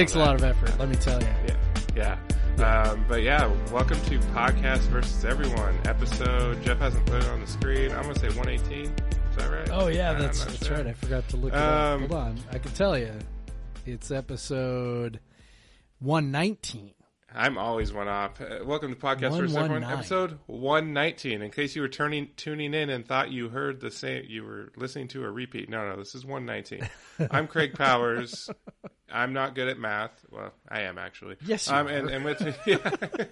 Takes a lot of effort, let me tell you. Yeah, yeah. Um, but yeah, welcome to Podcast versus Everyone episode. Jeff hasn't put it on the screen. I'm gonna say 118. Is that right? Oh yeah, I'm that's that's sure. right. I forgot to look it Um, up. Hold on, I can tell you, it's episode one nineteen. I'm always one off. Uh, welcome to Podcast versus Everyone, episode 119. In case you were turning tuning in and thought you heard the same, you were listening to a repeat. No, no, this is 119. I'm Craig Powers. I'm not good at math. Well, I am actually. Yes, you um, and, and with yeah,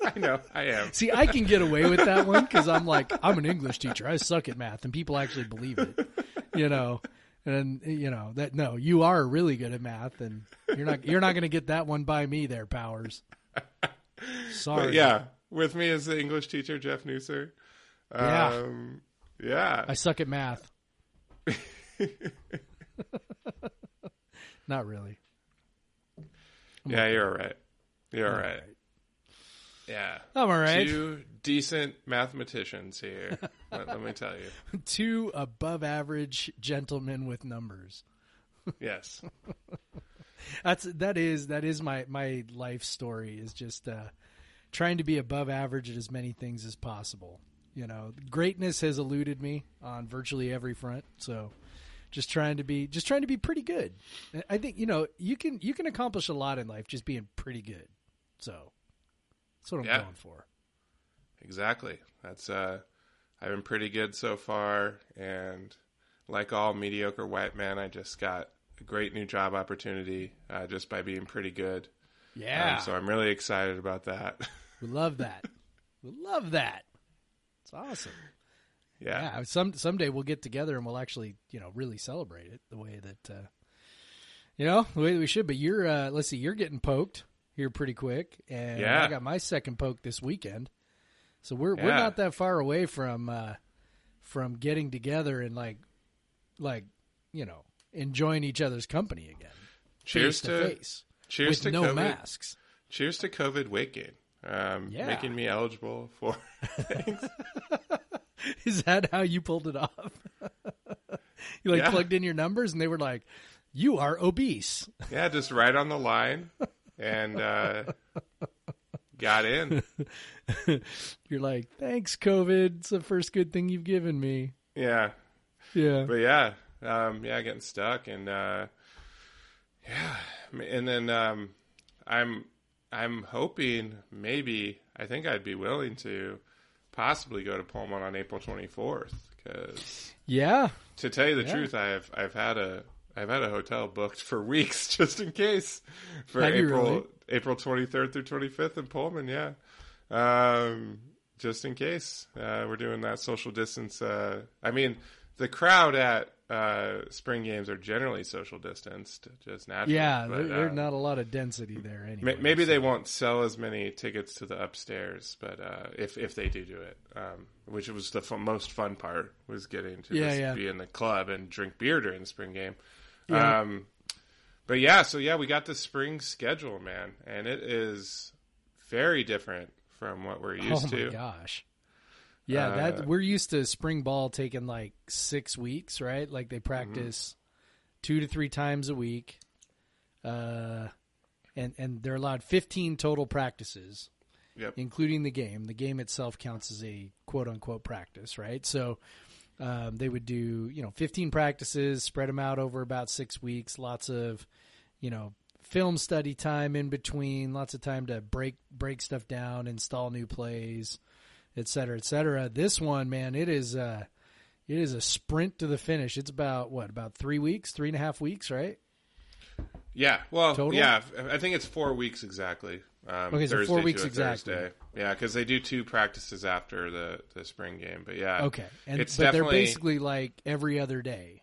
I know I am. See, I can get away with that one because I'm like, I'm an English teacher. I suck at math, and people actually believe it. You know, and you know that no, you are really good at math, and you're not you're not going to get that one by me, there, Powers. Sorry. But yeah, with me is the English teacher Jeff Nusser. Yeah. Um, yeah. I suck at math. not really. yeah, you're all right. You're all right. Yeah. I'm all right. Two decent mathematicians here. let, let me tell you. Two above average gentlemen with numbers. Yes. That's that is that is my my life story is just uh, trying to be above average at as many things as possible. You know, greatness has eluded me on virtually every front, so just trying to be just trying to be pretty good. I think you know you can you can accomplish a lot in life just being pretty good. So that's what I'm Yeah. going for. Exactly. That's uh I've been pretty good so far and like all mediocre white men, I just got a great new job opportunity uh, just by being pretty good. Yeah, Um, so I'm really excited about that. we love that. we love that. It's awesome. yeah. yeah some someday we'll get together and we'll actually you know really celebrate it the way that uh you know the way that we should but you're uh let's see you're getting poked here pretty quick and Yeah. i got my second poke this weekend so we're we're not that far away from uh from getting together and like like you know enjoying each other's company again Cheers to to face cheers with to no COVID. masks Cheers to COVID weight gain. Um, Yeah. making me eligible for is that how you pulled it off you like Yeah. plugged in your numbers and they were like you are obese Yeah, just right on the line and uh got in. You're like, thanks, COVID. It's the first good thing you've given me. Yeah. Yeah. But yeah, um, yeah, getting stuck and uh, yeah, and then um, I'm I'm hoping maybe I think I'd be willing to possibly go to Pullman on April 24th because Yeah. to tell you the Yeah. truth, I've I've had a I've had a hotel booked for weeks just in case for Have April really? April 23rd through 25th in Pullman. Yeah, um, just in case uh, we're doing that social distance. Uh, I mean, the crowd at uh, spring games are generally social distanced, just naturally. Yeah. but, there, there's uh, not a lot of density there anyway. Ma- Maybe so- they won't sell as many tickets to the upstairs, but uh, if if they do do it, um, which was the fu- most fun part was getting to Yeah, just yeah. be in the club and drink beer during the spring game. Yeah. Um, but yeah, so yeah, we got the spring schedule, man, and it is very different from what we're used to. oh my to. gosh. Yeah, Uh, that we're used to spring ball taking like six weeks, right? Like they practice two to three times a week, uh, and and they're allowed fifteen total practices, Yep. including the game. The game itself counts as a quote unquote practice, right? So um, they would do you know 15 practices, spread them out over about six weeks. Lots of you know film study time in between. Lots of time to break break stuff down, install new plays, et cetera, et cetera. This one, man, it is. Uh, it is a sprint to the finish. It's about what? About three weeks, three and a half weeks, right? Yeah, well, Total? yeah, I think it's four weeks exactly. Um, Okay, so Thursday four weeks exactly. Thursday. Yeah, because they do two practices after the the spring game. But yeah, Okay, and it's but they're definitely basically like every other day.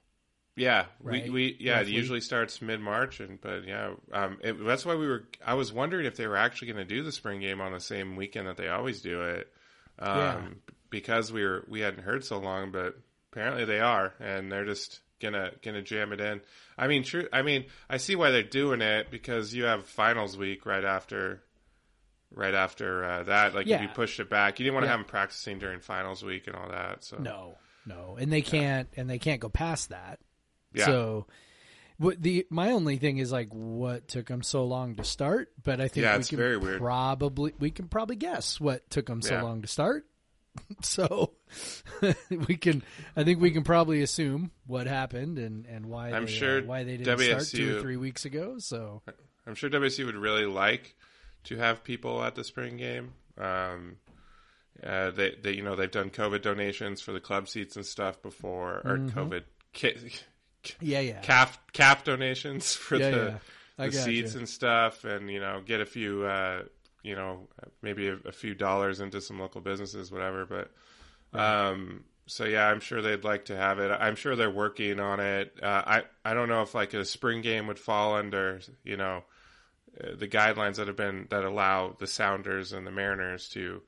yeah. right, We we yeah, it usually starts mid March, and but yeah, um, it, that's why we were. I was wondering if they were actually going to do the spring game on the same weekend that they always do it. Um, Yeah. because we were we hadn't heard so long, but apparently they are, and they're just gonna gonna jam it in. I mean, true. I mean, I see why they're doing it because you have finals week right after, right after uh, that. Like Yeah. if you pushed it back, you didn't want to Yeah. have them practicing during finals week and all that. So No, no, and they can't, and they can't go past that. yeah, So, what the my only thing is like, what took them so long to start? But I think Yeah, we it's can very weird. probably we can probably guess what took them so Yeah. long to start. so we can, I think we can probably assume what happened and and why I'm they, uh, sure why they didn't start two or three weeks ago. So I'm sure WSU would really like to have people at the spring game. Um, uh, they, they, you know, they've done COVID donations for the club seats and stuff before, or Mm-hmm. COVID ki- yeah, yeah, calf calf donations for Yeah, the, yeah. The gotcha. seats and stuff, and you know, get a few, uh, you know, maybe a, a few dollars into some local businesses, whatever. But um, so yeah, I'm sure they'd like to have it. I'm sure they're working on it. Uh, I I don't know if like a spring game would fall under, you know, uh, the guidelines that have been that allow the Sounders and the Mariners to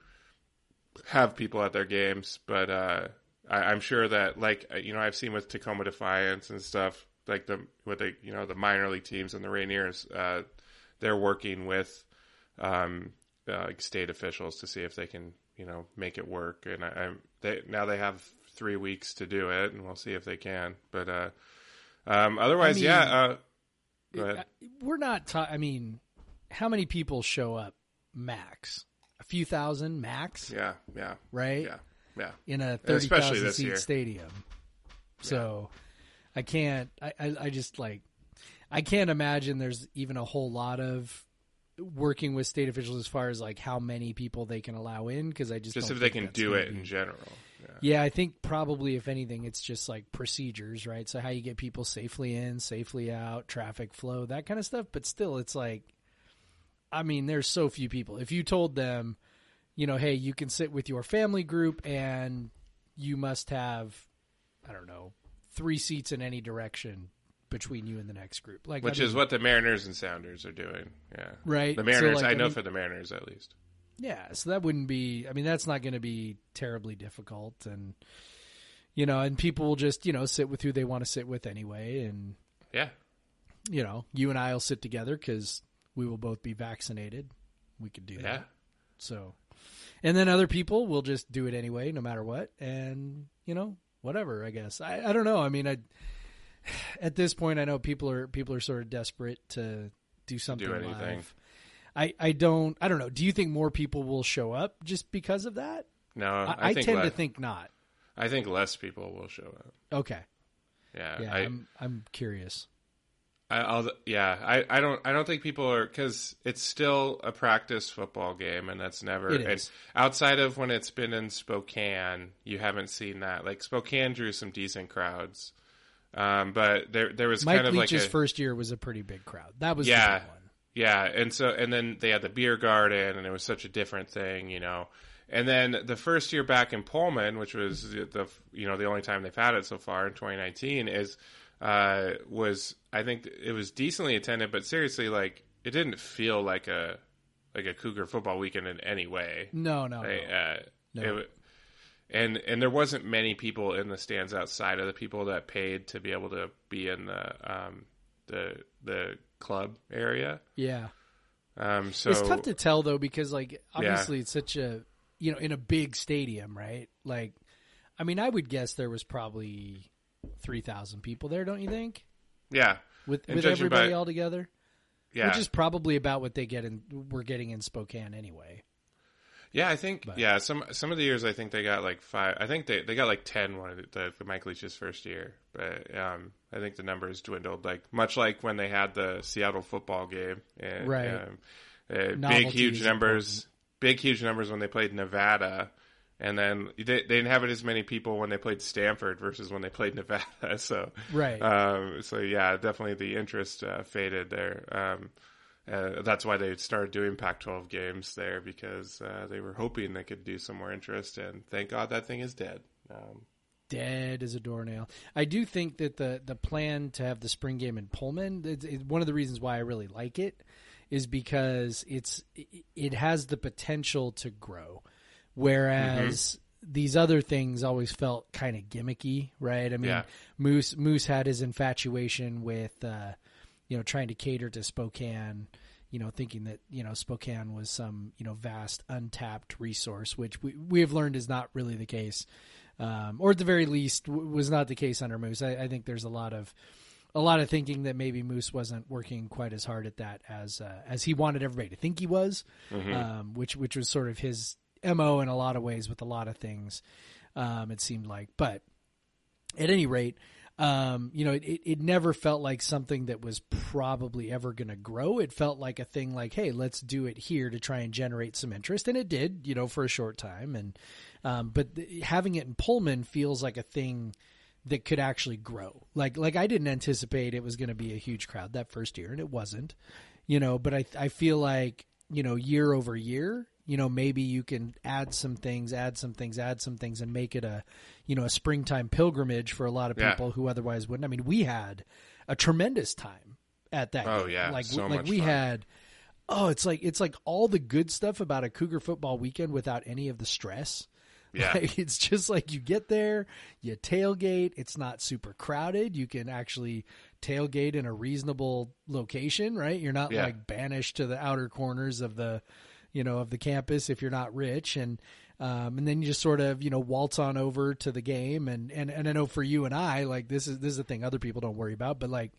have people at their games, but uh, I, I'm sure that like uh, you know I've seen with Tacoma Defiance and stuff like the with the you know the minor league teams and the Rainiers, uh, they're working with um, uh, state officials to see if they can you know make it work, and I, I'm they now they have three weeks to do it, and we'll see if they can. But uh, um, otherwise, I mean, yeah. Uh, we're not. Ta- I mean, how many people show up? Max, a few thousand max, Yeah, yeah, right? yeah, yeah. In a thirty thousand seat year. stadium. So, I can't. I, I I just like. I can't imagine there's even a whole lot of working with state officials as far as like how many people they can allow in because I just Just if they can do it be- in general. Yeah. Yeah, I think probably if anything, it's just like procedures, right? So how you get people safely in, safely out, traffic flow, that kind of stuff. But still, it's like, I mean, there's so few people. If you told them, you know, hey, you can sit with your family group and you must have, I don't know, three seats in any direction between you and the next group, like Which I is what the Mariners and Sounders are doing. Yeah. Right. The So, Mariners, like, I I know mean- for the Mariners at least. Yeah, so that wouldn't be. I mean, that's not going to be terribly difficult, and you know, and people will just you know sit with who they want to sit with anyway, and Yeah. you know, you and I will sit together because we will both be vaccinated. We could do Yeah. that. So, and then other people will just do it anyway, no matter what, and you know, whatever. I guess I, I don't know. I mean, I at this point, I know people are people are sort of desperate to do something anything. live. I, I don't I don't know. Do you think more people will show up just because of that? No, I, I, I tend less, to think not. I think less people will show up. Okay. Yeah. Yeah, I, I'm I'm curious. I, I'll, yeah, I, I don't, I don't think people are because it's still a practice football game, and that's never. It and outside of when it's been in Spokane, you haven't seen that. Like Spokane drew some decent crowds, um, but there, there was Mike kind of Leach's like a, first year was a pretty big crowd. That was Yeah. the one. Yeah, and so and then they had the beer garden, and it was such a different thing, you know. And then the first year back in Pullman, which was the you know the only time they've had it so far in 2019, is uh, was I think it was decently attended, but seriously, like it didn't feel like a like a Cougar football weekend in any way. No, no, Like, no. uh, No. it and and there wasn't many people in the stands outside of the people that paid to be able to be in the um, the the club area. Yeah. Um, so it's tough to tell though because like obviously it's such a you know in a big stadium, right? Like I mean, I would guess there was probably 3,000 people there, don't you think? yeah, With And with everybody by- all together? yeah, Which is probably about what they get in we're getting in Spokane anyway. Yeah, I think But- yeah some some of the years I think they got like five. I think they, they got like ten one of the, the, the Mike Leach's first year, but um, I think the numbers dwindled like much like when they had the Seattle football game. And, Right. Um, uh, big huge numbers, big huge numbers when they played Nevada. And then they, they didn't have it as many people when they played Stanford versus when they played Nevada. So Right. um, so yeah, definitely the interest uh, faded there. Um, uh, that's why they started doing Pac-12 games there because uh, they were hoping they could do some more interest, and thank God that thing is dead. Um, dead as a doornail. I do think that the the plan to have the spring game in Pullman, it's, it's one of the reasons why I really like it, is because it's it- it has the potential to grow, whereas. These other things always felt kind of gimmicky, right? I mean, Yeah. Moose Moose had his infatuation with, uh, you know, trying to cater to Spokane, you know, thinking that you know Spokane was some you know vast untapped resource, which we we have learned is not really the case um, or at the very least w- was not the case under Moose. I, I think there's a lot of a lot of thinking that maybe Moose wasn't working quite as hard at that as uh, as he wanted everybody to think he was, um, which which was sort of his mo in a lot of ways with a lot of things. Um, it seemed like, but at any rate. Um, you know, it, it, never felt like something that was probably ever going to grow. It felt like a thing like, hey, let's do it here to try and generate some interest. And it did, you know, for a short time. And, um, but th- having it in Pullman feels like a thing that could actually grow. Like, like I didn't anticipate it was going to be a huge crowd that first year and it wasn't, you know, but I, I feel like, you know, year over year, you know, maybe you can add some things, add some things, add some things and make it a, you know, a springtime pilgrimage for a lot of Yeah. people who otherwise wouldn't. I mean, we had a tremendous time at that. Oh, game. yeah, Like, so like we fun. had, oh, it's like, it's like all the good stuff about a Cougar football weekend without any of the stress. Yeah. Like, it's just like you get there, you tailgate. It's not super crowded. You can actually tailgate in a reasonable location, right? You're not Yeah. like banished to the outer corners of the, you know, of the campus if you're not rich. And, um, and then you just sort of, you know, waltz on over to the game. And, and, and I know for you and I, like this is, this is the thing other people don't worry about, but like,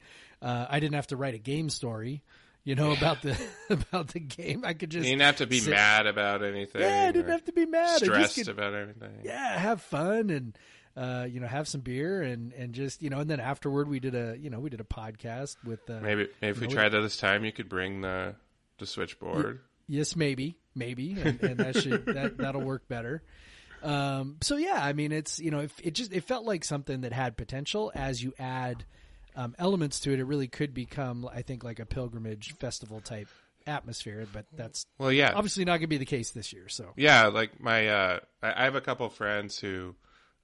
uh, I didn't have to write a game story, you know, about the, about the game. I could you just, didn't have to be sit- mad about anything. yeah, I didn't have to be mad. Stressed could, about anything. yeah, have fun and uh, you know have some beer and and just you know and then afterward we did a you know we did a podcast with uh, Maybe maybe if we know, tried that this time, you could bring the the switchboard. Yes maybe maybe and, and that should that that'll work better. Um, so yeah, I mean it's you know it, it just it felt like something that had potential as you add um, elements to it. It really could become I think like a pilgrimage festival type atmosphere, but that's Well, yeah, obviously not going to be the case this year. So Yeah, like my uh I I have a couple friends who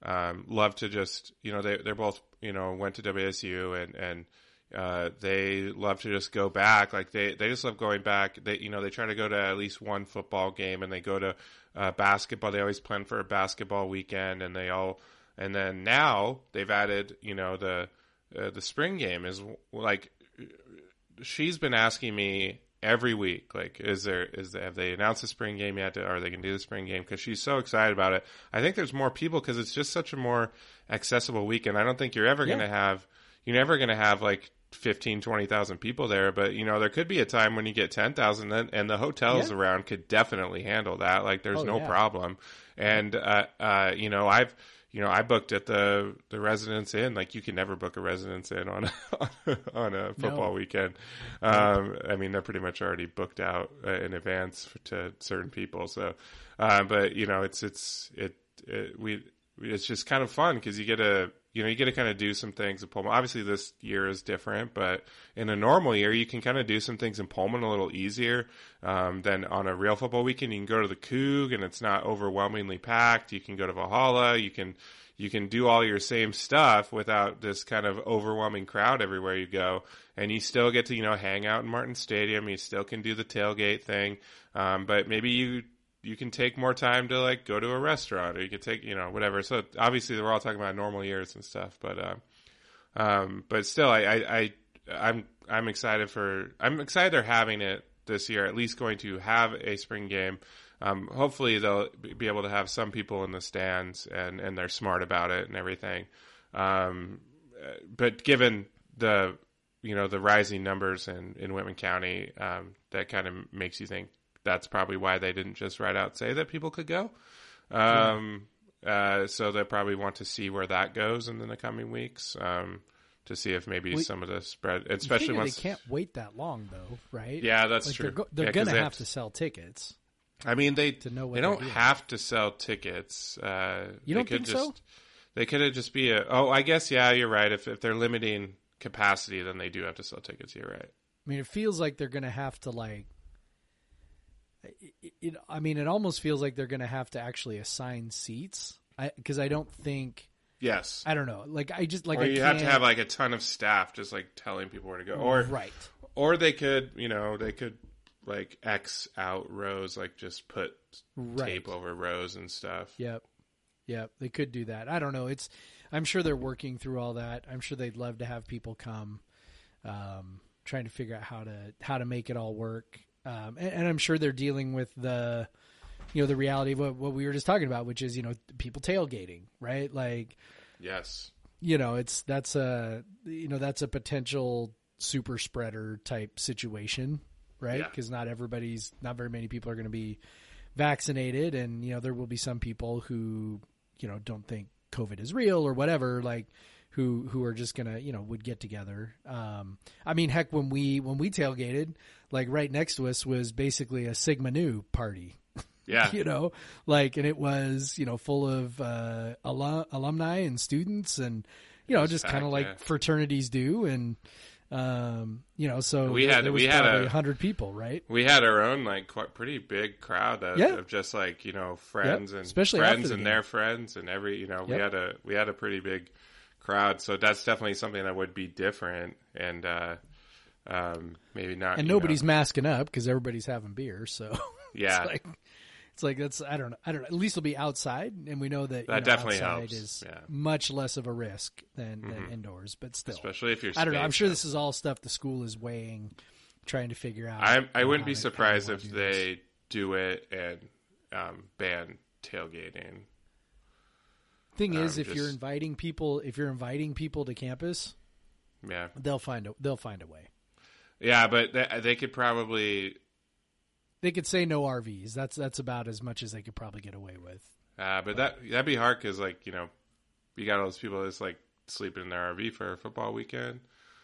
um love to just you know they they're both you know went to WSU and and uh they love to just go back like they they just love going back they you know they try to go to at least one football game and they go to uh basketball they always plan for a basketball weekend and they all and then now they've added you know the uh, the spring game is like she's been asking me every week, like, is there, is there, have they announced the spring game yet? Are they going to do the spring game? Cause she's so excited about it. I think there's more people cause it's just such a more accessible weekend. I don't think you're ever Yeah. going to have, you're never going to have like 15, 20,000 people there, but you know, there could be a time when you get 10,000 and, and the hotels Yeah. around could definitely handle that. Like there's Oh, no yeah. problem. And, uh, uh, you know, I've, you know, I booked at the the residence inn. Like you can never book a residence inn on a, on a football No. weekend. Um, I mean, they're pretty much already booked out uh, in advance to certain people. So, uh, but you know, it's it's it, it we it's just kind of fun because you get to you know you get to kind of do some things in Pullman. Obviously, this year is different, but in a normal year, you can kind of do some things in Pullman a little easier um, than on a real football weekend. You can go to the Coug and it's not overwhelmingly packed. You can go to Valhalla. You can you can do all your same stuff without this kind of overwhelming crowd everywhere you go. And you still get to, you know, hang out in Martin Stadium. You still can do the tailgate thing. Um, but maybe you, you can take more time to like go to a restaurant or you can take, you know, whatever. So obviously we're all talking about normal years and stuff, but, um, um, but still, I, I, I, I'm, I'm excited for, I'm excited they're having it this year, at least going to have a spring game. Um, hopefully they'll be able to have some people in the stands and, and they're smart about it and everything. Um, but given the, you know, the rising numbers in, in Whitman County, um, that kind of makes you think that's probably why they didn't just right out say that people could go. Um, uh, so they probably want to see where that goes in the coming weeks. Um, to see if maybe We- some of the spread, especially once they can't wait that long though, right? Yeah, that's Like, true. They're, go- they're Yeah, gonna they have have to sell tickets. I mean, they to know what they don't doing. have to sell tickets. Uh, You they don't could think so? just, They could have just be a. Oh, I guess yeah, you're right. If if they're limiting capacity, then they do have to sell tickets. You're right. I mean, it feels like they're going to have to like. It, it, I mean, it almost feels like they're going to have to actually assign seats. Because I, don't think Yes. I don't know. Like I just like or I you have to have like a ton of staff just like telling people where to go. Or right. or they could, you know, they could like X out rows, like just put Right. tape over rows and stuff. Yep. Yep. They could do that. I don't know. It's. I'm sure they're working through all that. I'm sure they'd love to have people come, um, trying to figure out how to how to make it all work. Um, and, and I'm sure they're dealing with the, you know, the reality of what, what we were just talking about, which is you know people tailgating, right? Like Yes. you know it's that's a you know that's a potential super spreader type situation right Yeah. because not everybody's not very many people are going to be vaccinated and you know there will be some people who you know don't think covid is real or whatever like who who are just gonna you know would get together um i mean heck when we when we tailgated like right next to us was basically a sigma nu party Yeah. you know like and it was you know full of uh alum- alumni and students and you know just kind of like yeah. fraternities do and um you know so We had- we had a- 100 people right We had our own like quite pretty big crowd of, Yeah. of just like you know friends and especially friends and game. their friends and every you know we had a we had a pretty big crowd so that's definitely something that would be different and uh um maybe not and you know- nobody's masking up because everybody's having beer so Yeah. it's like it's like that's i don't know i don't know at least it'll be outside and we know that you That know, definitely helps, is yeah. Mm-hmm. much less of a risk than, than indoors but still especially if you're i don't know i'm sure this is all stuff the school is weighing trying to figure out I I wouldn't be surprised if do this. they do it and um ban tailgating Thing is, Um, if you're inviting people, if you're inviting people to campus, yeah they'll find a they'll find a way. yeah but they, they could probably They could say no RVs. That's that's about as much as they could probably get away with. Uh, but that that'd be hard because like you know, you got all those people that's like sleeping in their RV for a football weekend.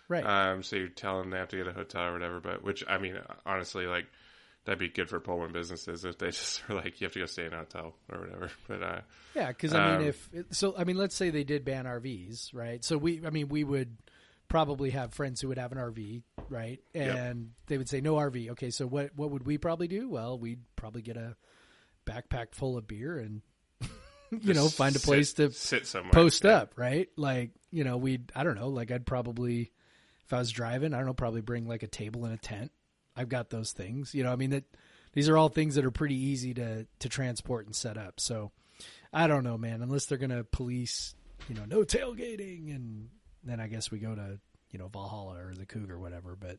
Right. Um, so you're telling them they have to get a hotel or whatever. But which I mean, honestly, like that'd be good for Pullman businesses if they just were like, you have to go stay in a hotel or whatever. But uh, yeah, because I mean, um, if so, I mean, let's say they did ban RVs, right? So we, I mean, we would probably have friends who would have an RV, right? Yep. And they would say no RV. Okay, so what what would we probably do? Well, we'd probably get a backpack full of beer and you know find a sit- place to sit somewhere, post Yeah. up, right? Like, you know, we'd, I don't know, like I'd probably, if I was driving, I don't know, probably bring like a table and a tent. I've got those things, you know, I mean, that these are all things that are pretty easy to, to transport and set up. So I don't know, man, unless they're going to police, you know, no tailgating. And then I guess we go to, you know, Valhalla or the Cougar or whatever, but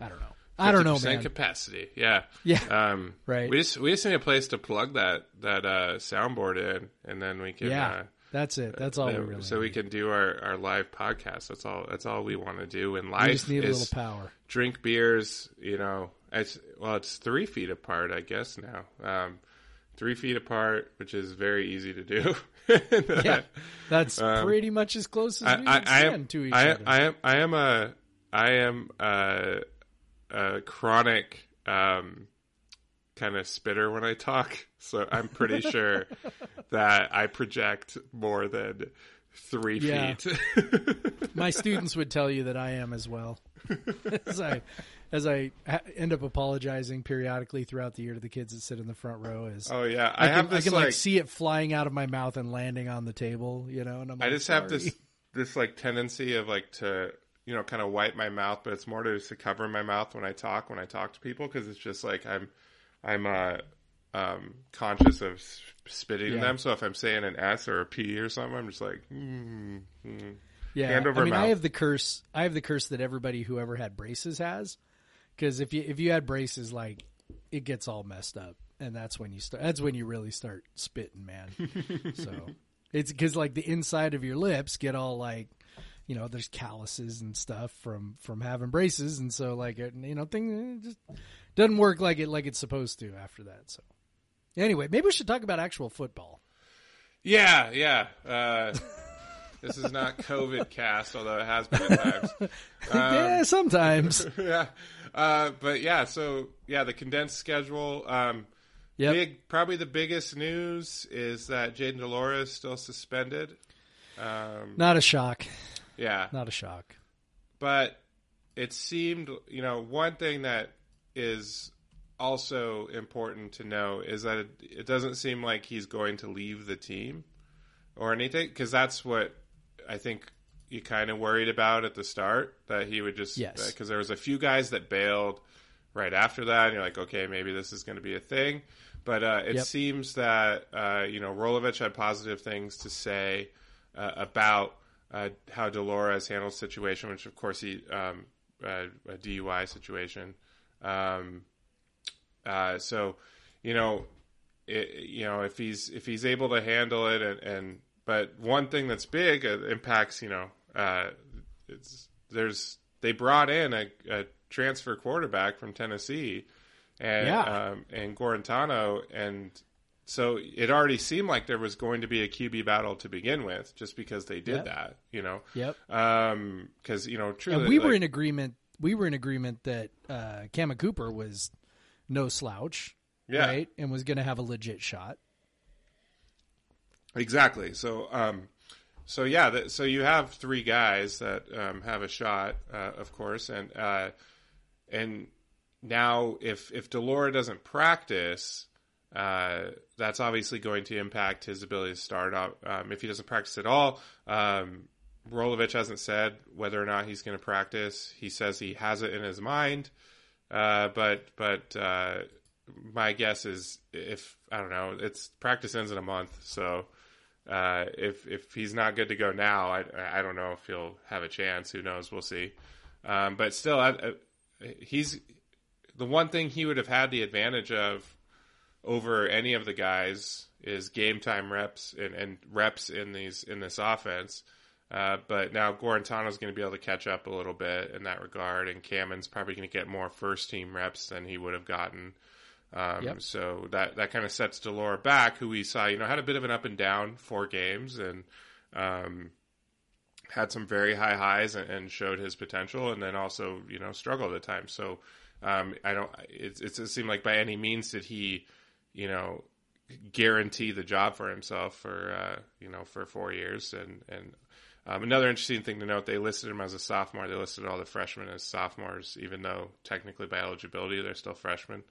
I don't know. I don't know, man. capacity. Yeah. Yeah. Um, Right. We just we just need a place to plug that that uh, soundboard in, and then we can. yeah. Uh, that's it. That's all we really so we can do our, our live podcast. That's all. That's all we want to do in We life. just need a little power. drink beers. You know, it's well, it's three feet apart, I guess now. Um, three feet apart, which is very easy to do. Yeah. That's Um, pretty much as close as we I, can I stand am. to each I, other. I am. I am a. I am a, a chronic um, kind of spitter when I talk. So I'm pretty sure that I project more than three Yeah. feet. my students would tell you that I am as well. as I as I ha- end up apologizing periodically throughout the year to the kids that sit in the front row, is oh yeah, I, I, can, have this I can like, like, see it flying out of my mouth and landing on the table, you know. And I'm I like, just have this this like tendency of like to you know kind of wipe my mouth, but it's more to just to cover my mouth when I talk when I talk to people because it's just like I'm I'm uh um conscious of spitting Yeah. them. So if I'm saying an S or a P or something, I'm just like mm, mm. Yeah, hand over I mean, I have the curse. I have the curse that everybody who ever had braces has, because if you if you had braces, like it gets all messed up, and that's when you start. That's when you really start spitting, man. so it's because like the inside of your lips get all like, you know, there's calluses and stuff from from having braces, and so like you know, thing just doesn't work like it like it's supposed to after that. So anyway, maybe we should talk about actual football. Yeah, yeah. Uh, this is not COVID cast, although it has been at times. yeah, sometimes. yeah. Uh, but yeah, so yeah, the condensed schedule. Um, Yep. Big, probably the biggest news is that Jayden de Laura is still suspended. Um, Not a shock. yeah, Not a shock. but it seemed, you know, one thing that is also important to know is that it, it doesn't seem like he's going to leave the team or anything because that's what I think you kind of worried about at the start that he would just Yes. because there was a few guys that bailed right after that and you're like okay maybe this is going to be a thing but uh, it Yep. seems that uh, you know Rolovich had positive things to say uh, about uh, how Dolores handled the situation, which of course he um, uh, a DUI situation. Um, uh, so, you know, it, you know if he's if he's able to handle it, and, and but one thing that's big uh, impacts, you know, uh, it's there's they brought in a, a transfer quarterback from Tennessee, and Yeah. um, and Guarantano, and so it already seemed like there was going to be a QB battle to begin with, just because they did Yep. that, you know. Yep. Um, because you know, truly, And we were in agreement. We were in agreement that uh, Cammon Cooper was no slouch, Yeah. right, and was going to have a legit shot. Exactly. So, um, so yeah, th- so you have three guys that um, have a shot, uh, of course, and uh, and now if if de Laura doesn't practice, uh, that's obviously going to impact his ability to start. Um, if he doesn't practice at all, um, Rolovich hasn't said whether or not he's going to practice. He says he has it in his mind, uh, but but uh, my guess is if I don't know, it's practice ends in a month, so uh, if if he's not good to go now, I I don't know if he'll have a chance. Who knows? We'll see. Um, but still, I, I, he's the one thing he would have had the advantage of over any of the guys is game time reps and, and reps in these in this offense. Uh, but now Guarantano's going to be able to catch up a little bit in that regard, and Cammon's probably going to get more first team reps than he would have gotten. Um, Yep. So that that kind of sets de Laura back, who we saw, you know, had a bit of an up and down four games, and um, had some very high highs and, and showed his potential, and then also you know struggled at times. So um, I don't. It, it doesn't seem like by any means did he, you know, guarantee the job for himself for uh, you know for four years. And and um, another interesting thing to note, they listed him as a sophomore. They listed all the freshmen as sophomores, even though technically by eligibility they're still freshmen.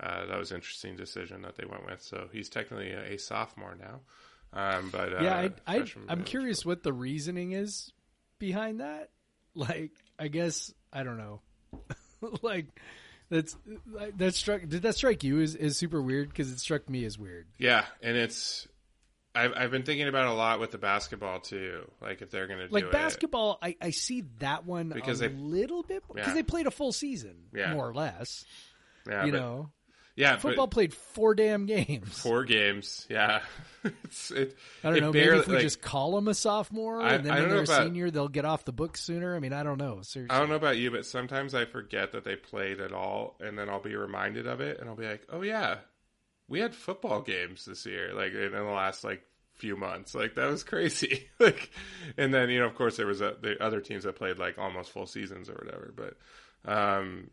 Uh, that was an interesting decision that they went with. So he's technically a, a sophomore now. Um, but uh, yeah, I, I, I'm by curious what the reasoning is behind that. Like, I guess I don't know. like, that's that struck. Did that strike you as, as super weird? Because it struck me as weird. Yeah, and it's I've I've been thinking about it a lot with the basketball too. Like if they're going to Like basketball, I, I see that one Because a they- little bit because Yeah. they played a full season, Yeah. more or less. yeah, you know, yeah, football played four damn games. four games. Yeah, it's it. I don't know. barely- maybe if we like, just call them a sophomore, I- and then I when they're know a about- senior, they'll get off the book sooner. I mean, I don't know. Seriously, I don't know about you, but sometimes I forget that they played at all, and then I'll be reminded of it, and I'll be like, "Oh yeah, we had football games this year, like in the last like few months. Like that was crazy." like, and then you know, of course, there was a, the other teams that played like almost full seasons or whatever. But um,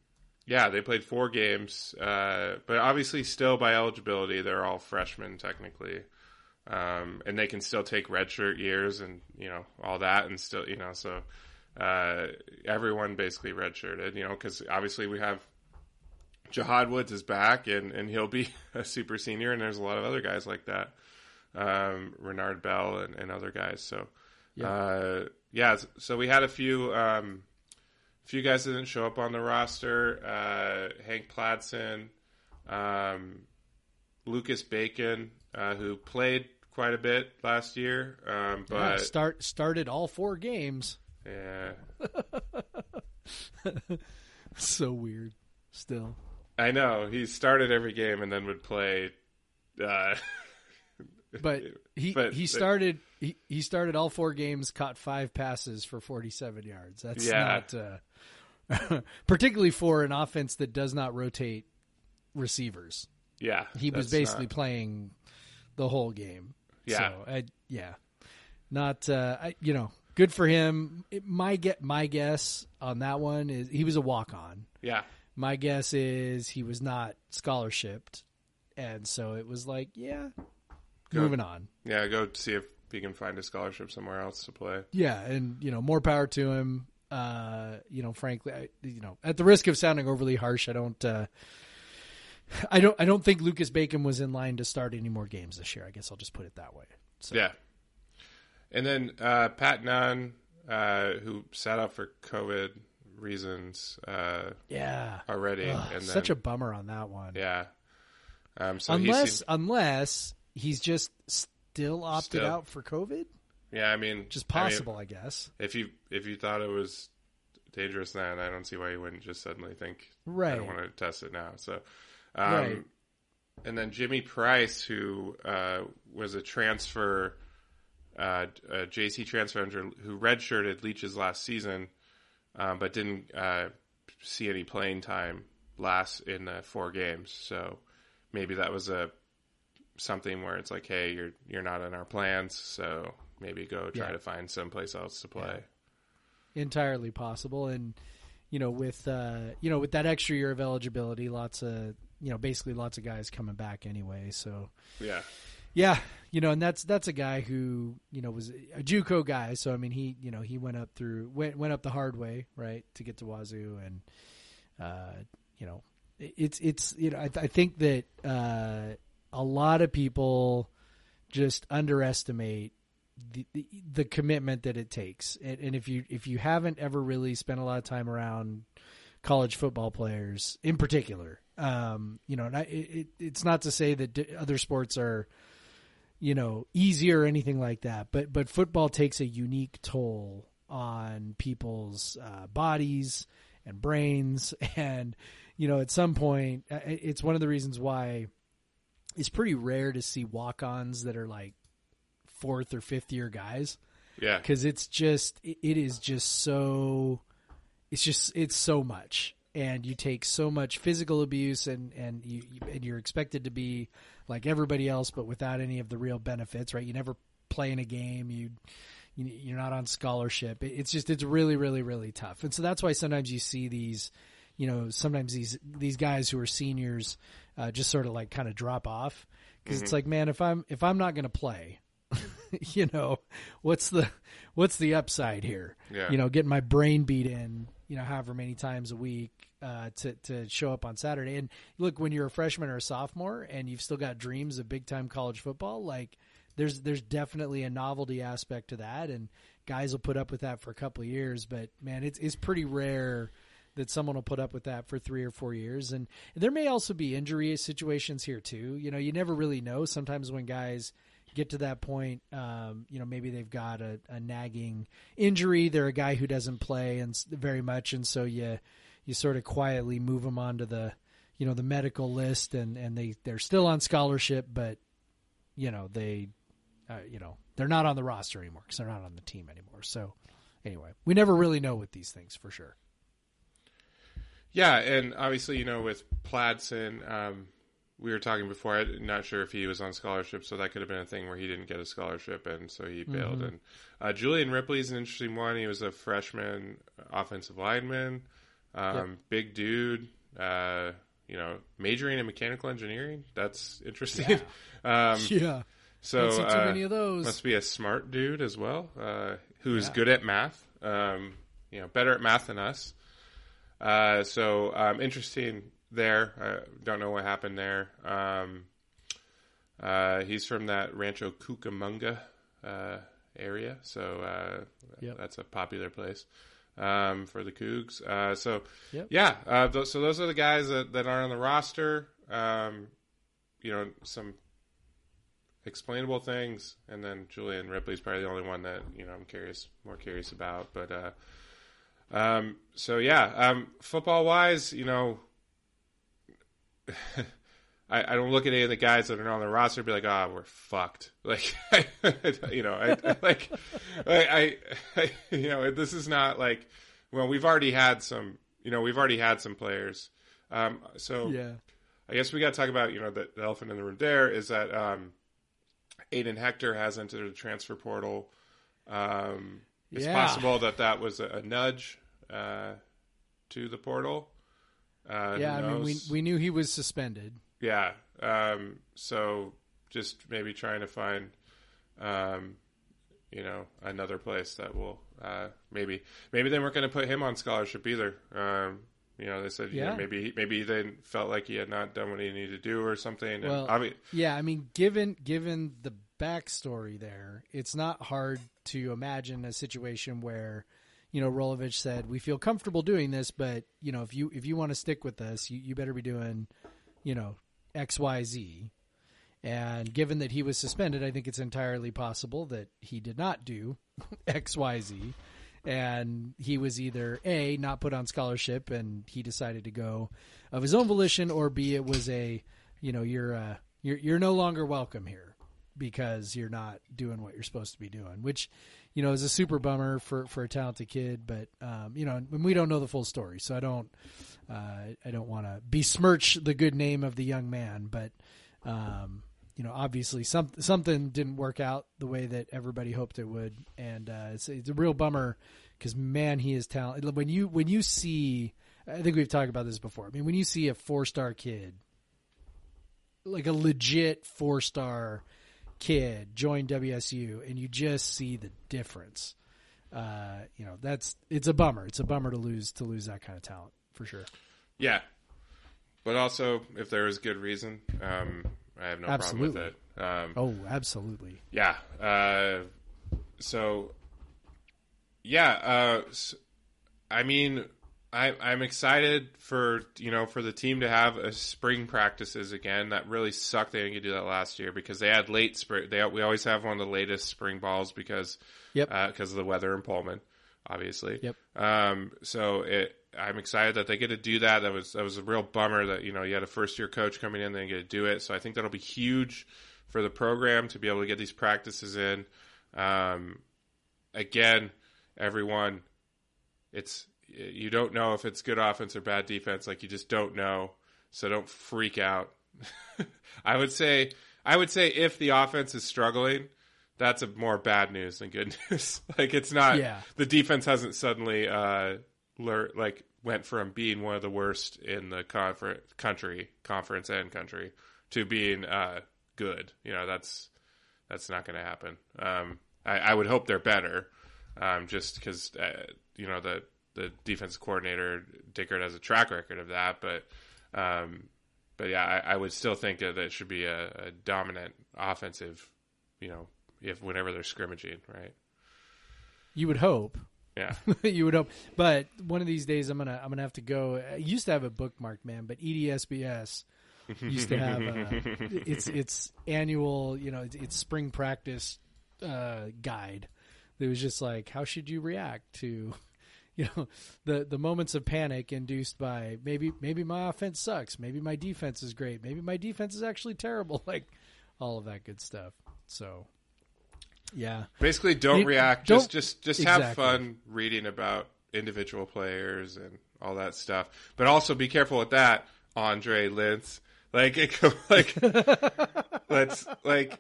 yeah, they played four games, uh, but obviously, still by eligibility, they're all freshmen technically. Um, and they can still take redshirt years and you know all that, and still you know so uh, everyone basically redshirted, you know, because obviously we have Jahad Woods is back and, and he'll be a super senior, and there's a lot of other guys like that, um, Renard Bell and, and other guys. So, uh, yeah, so we had a few um, few guys that didn't show up on the roster. Uh, Hank Pladson, um, Lucas Bacon, uh, who played quite a bit last year, um, Yeah, but start started all four games. yeah. So weird. Still, I know he started every game and then would play. Uh, but he But- he started he, he started all four games, caught five passes for forty seven yards. That's Yeah. not uh, particularly for an offense that does not rotate receivers. Yeah, He was basically not- playing the whole game. Yeah. So, I, yeah. Not uh I, you know, good for him. It, my get my guess on that one is he was a walk on. yeah, My guess is he was not scholarshiped. And so it was like, yeah, Good. moving on. yeah. Go see if he can find a scholarship somewhere else to play. Yeah, and you know, more power to him. Uh, you know, frankly, I, you know, at the risk of sounding overly harsh, I don't, uh, I don't, I don't think Lucas Bacon was in line to start any more games this year. I guess I'll just put it that way. So, Yeah. And then uh, Pat Nunn, uh, who sat out for COVID reasons uh, yeah, already, Ugh, and then, such a bummer on that one. yeah. Um, so unless, seemed- unless he's just still opted Still. out for COVID, yeah, I mean, just is I mean, possible, I, guess. if you if you thought it was dangerous then, I don't see why you wouldn't just suddenly think right? I don't want to test it now. So, um, Right. and then Jimmy Price, who uh, was a transfer, uh, a JC transfer who redshirted Leach's last season, um, but didn't uh, see any playing time last in the four games. So maybe that was a something where it's like, hey, you're you're not in our plans, so maybe go try Yeah. to find someplace else to play. entirely possible and you know with uh you know with that extra year of eligibility lots of you know basically lots of guys coming back anyway so Yeah. yeah you know and that's that's a guy who you know was a JUCO guy so I mean he you know he went up through went went up the hard way right to get to Wazoo and uh you know it- it's it's you know I, I think that uh a lot of people just underestimate the, the the commitment that it takes. And, and if you if you haven't ever really spent a lot of time around college football players in particular, um, you know, I, it, it, it's not to say that other sports are you know easier or anything like that, but but football takes a unique toll on people's uh, bodies and brains, and you know, at some point, uh, it's one of the reasons why it's pretty rare to see walk-ons that are like fourth or fifth year guys. Yeah. because it's just it, is just so it's just it's so much. And you take so much physical abuse and and you and you're expected to be like everybody else but without any of the real benefits right? You never play in a game. You- you're not on scholarship. It's just it's really really really tough. And so that's why sometimes you see these you know sometimes these these guys who are seniors uh, just sort of like kind of drop off. Because it's like man if i'm if i'm not going to play you know what's the what's the upside here? Yeah. you know getting my brain beat in you know however many times a week uh, to to show up on Saturday. And look when you're a freshman or a sophomore and you've still got dreams of big time college football like there's there's definitely a novelty aspect to that. And guys will put up with that for a couple of years. But man it's it's pretty rare that someone will put up with that for three or four years and there may also be injury situations here too you know you never really know sometimes when guys get to that point, um, you know, maybe they've got a, a nagging injury. They're a guy who doesn't play and very much, and so you you sort of quietly move them onto the you know the medical list, and and they they're still on scholarship, but you know they uh, you know they're not on the roster anymore because they're not on the team anymore. So anyway, we never really know with these things for sure. Yeah, and obviously, you know, with Pladson, um, we were talking before. I'm not sure if he was on scholarship, so that could have been a thing where he didn't get a scholarship, and so he bailed. Mm-hmm. And uh, Julian Ripley's an interesting one. He was a freshman offensive lineman, um, big dude. Uh, you know, majoring in mechanical engineering. That's interesting. um, Yeah, so too uh, many of those. must be a smart dude as well, uh, who's good at math. Um, you know, better at math than us. Uh, so um, interesting there. I don't know what happened there. Um, uh, he's from that Rancho Cucamonga uh, area, so uh, Yep. that's a popular place um, for the Cougs. Uh, so Yep. yeah, uh, th- so those are the guys that, that are on the roster. Um, you know, some explainable things, and then Julian Ripley's probably the only one that you know I'm curious, more curious about. But uh, um, so yeah, um, football wise, you know, I, I don't look at any of the guys that are on the roster and be like, ah, we're fucked. Like, you know, I, I like, I, I, I, you know, this is not like, well, we've already had some, you know, we've already had some players. Um, so yeah, I guess we got to talk about you know the, the elephant in the room. There is that um, Aiden Hector has entered the transfer portal. Um, it's Yeah. possible that that was a, a nudge uh, to the portal. Uh, yeah, I mean, we we knew he was suspended. Yeah. Um, so just maybe trying to find, um, you know, another place that will uh, maybe maybe they weren't going to put him on scholarship either. Um, you know, they said you know, Yeah. maybe maybe they felt like he had not done what he needed to do or something. And Well, I mean, Yeah, I mean, given given the backstory there, it's not hard to imagine a situation where, you know, Rolovich said, "We feel comfortable doing this, but you know, if you if you want to stick with us, you, you better be doing, you know, X Y Z." And given that he was suspended, I think it's entirely possible that he did not do X Y Z, and he was either a not put on scholarship and he decided to go of his own volition, or b it was a, you know, you're uh, you're you're no longer welcome here because you're not doing what you're supposed to be doing, which you know is a super bummer for for a talented kid. But um, you know, and we don't know the full story, so I don't uh, I don't want to besmirch the good name of the young man, but um, you know, obviously some, something didn't work out the way that everybody hoped it would, and uh, it's, it's a real bummer because man, he is talented. When you when you see, I think we've talked about this before. I mean, when you see a four star kid, like a legit four star kid join WSU, and you just see the difference. Uh, you know, that's it's a bummer. It's a bummer to lose to lose that kind of talent for sure. yeah. But also, if there is good reason, um, I have no Absolutely. problem with it. Um, Oh, absolutely. Yeah. Uh, so, yeah. Uh, I mean, I, I'm excited for you know for the team to have a spring practices again. That really sucked. They didn't get to do that last year because they had late spring. They we always have one of the latest spring balls because Yep. because of the weather in Pullman, obviously. Yep. Um, so it, I'm excited that they get to do that. That was that was a real bummer that you know you had a first year coach coming in, they didn't get to do it. So I think that'll be huge for the program to be able to get these practices in. Um, again, everyone, it's you don't know if it's good offense or bad defense. Like you just don't know. So don't freak out. I would say I would say if the offense is struggling, that's a more bad news than good news. like it's not Yeah. the defense hasn't suddenly uh like went from being one of the worst in the conference country, conference and country to being uh good. You know, that's that's not going to happen. Um I, I would hope they're better. Um just cuz uh, you know the the defense coordinator Dickert has a track record of that, but um but yeah, I, I would still think that it should be a, a dominant offensive, you know, if whenever they're scrimmaging, right? You would hope. Yeah. you would hope. But one of these days, I'm gonna I'm gonna have to go. I used to have a bookmark, man, but EDSBS used to have uh, its its annual, you know, its, its spring practice uh, guide. That was just like, how should you react to, you know, the the moments of panic induced by maybe maybe my offense sucks, maybe my defense is great, maybe my defense is actually terrible, like all of that good stuff. So, yeah, Basically, don't You- react. don't- just just just have Exactly. fun reading about individual players and all that stuff. But also be careful with that, Andre Lintz. Like it, like let's like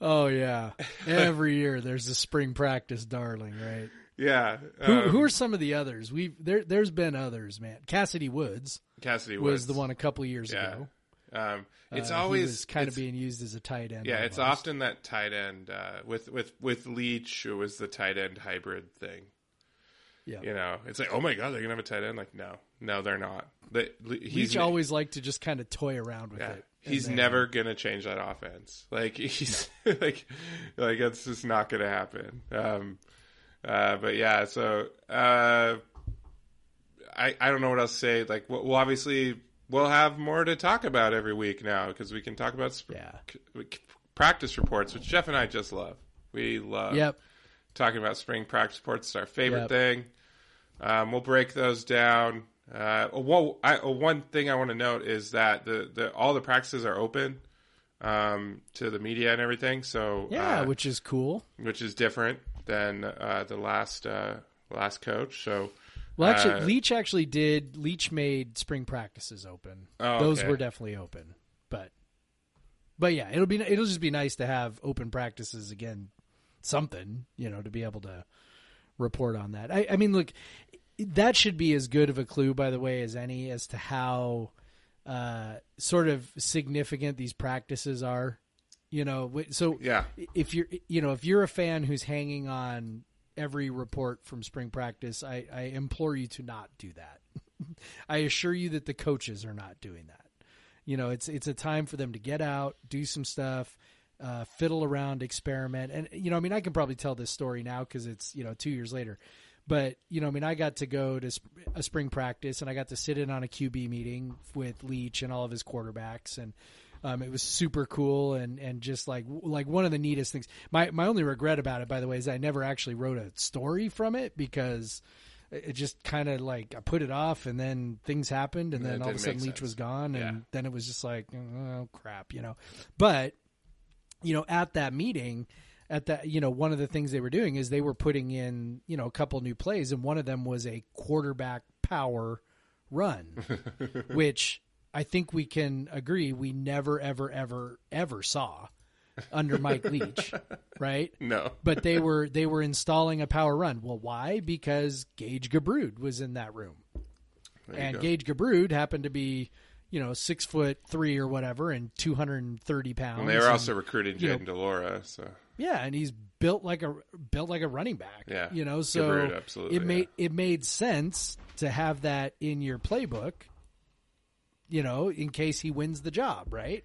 Oh yeah. Every year there's a spring practice darling, right? Yeah. Who, um, who are some of the others? We've there there's been others, man. Kassidy Woods Kassidy was the one a couple years Yeah. ago. Um, it's Uh, he always was kind of being used as a tight end. Yeah, it's often that tight end uh, with with with Leach. It was the tight end hybrid thing. Yeah. You know, it's like, oh my god, they're gonna have a tight end. Like, no, no, they're not. They, he's Leach always liked to just kind of toy around with yeah, it. he's then- never gonna change that offense. Like he's like like that's just not gonna happen. Um, uh, but yeah, so uh, I I don't know what else to say. Like, we'll, we'll obviously we'll have more to talk about every week now because we can talk about sp- Yeah. c- practice reports, which Jeff and I just love. We love Yep. talking about spring practice reports. It's our favorite Yep. thing. Um, we'll break those down. Uh, well, I, one thing I want to note is that the, the all the practices are open um, to the media and everything. So Yeah, uh, which is cool. which is different than uh, the last uh, last coach. So Well, actually, Uh, Leach actually did. Leach made spring practices open. Oh, Those okay. were definitely open, but but yeah, it'll be it'll just be nice to have open practices again. Something you know to be able to report on that. I, I mean, look, that should be as good of a clue, by the way, as any as to how uh, sort of significant these practices are. You know, so Yeah. if you're you know if you're a fan who's hanging on every report from spring practice, I, I implore you to not do that. I assure you that the coaches are not doing that. You know, it's it's a time for them to get out, do some stuff, uh, fiddle around, experiment, and you know, I mean, I can probably tell this story now because it's you know two years later. But you know, I mean, I got to go to sp- a spring practice, and I got to sit in on a QB meeting with Leach and all of his quarterbacks, and um, it was super cool and, and just like like one of the neatest things. My my only regret about it, by the way, is I never actually wrote a story from it because it just kind of like I put it off, and then things happened, and Yeah, then all of a sudden Leach was gone, and Yeah. then it was just like oh crap, you know. But you know, at that meeting, at that, you know, one of the things they were doing is they were putting in, you know, a couple new plays, and one of them was a quarterback power run, which I think we can agree we never, ever, ever, ever saw under Mike Leach, right? No. But they were they were installing a power run. Well, why? Because Gage Gubrud was in that room and go. Gage Gubrud happened to be, you know, six foot three or whatever, and two hundred and thirty pounds. And they were and- also recruiting Jayden de Laura, so yeah, and he's built like a built like a running back. Yeah. you know, so Gubrud, absolutely, it made it made sense to have that in your playbook. You know, in case he wins the job, right?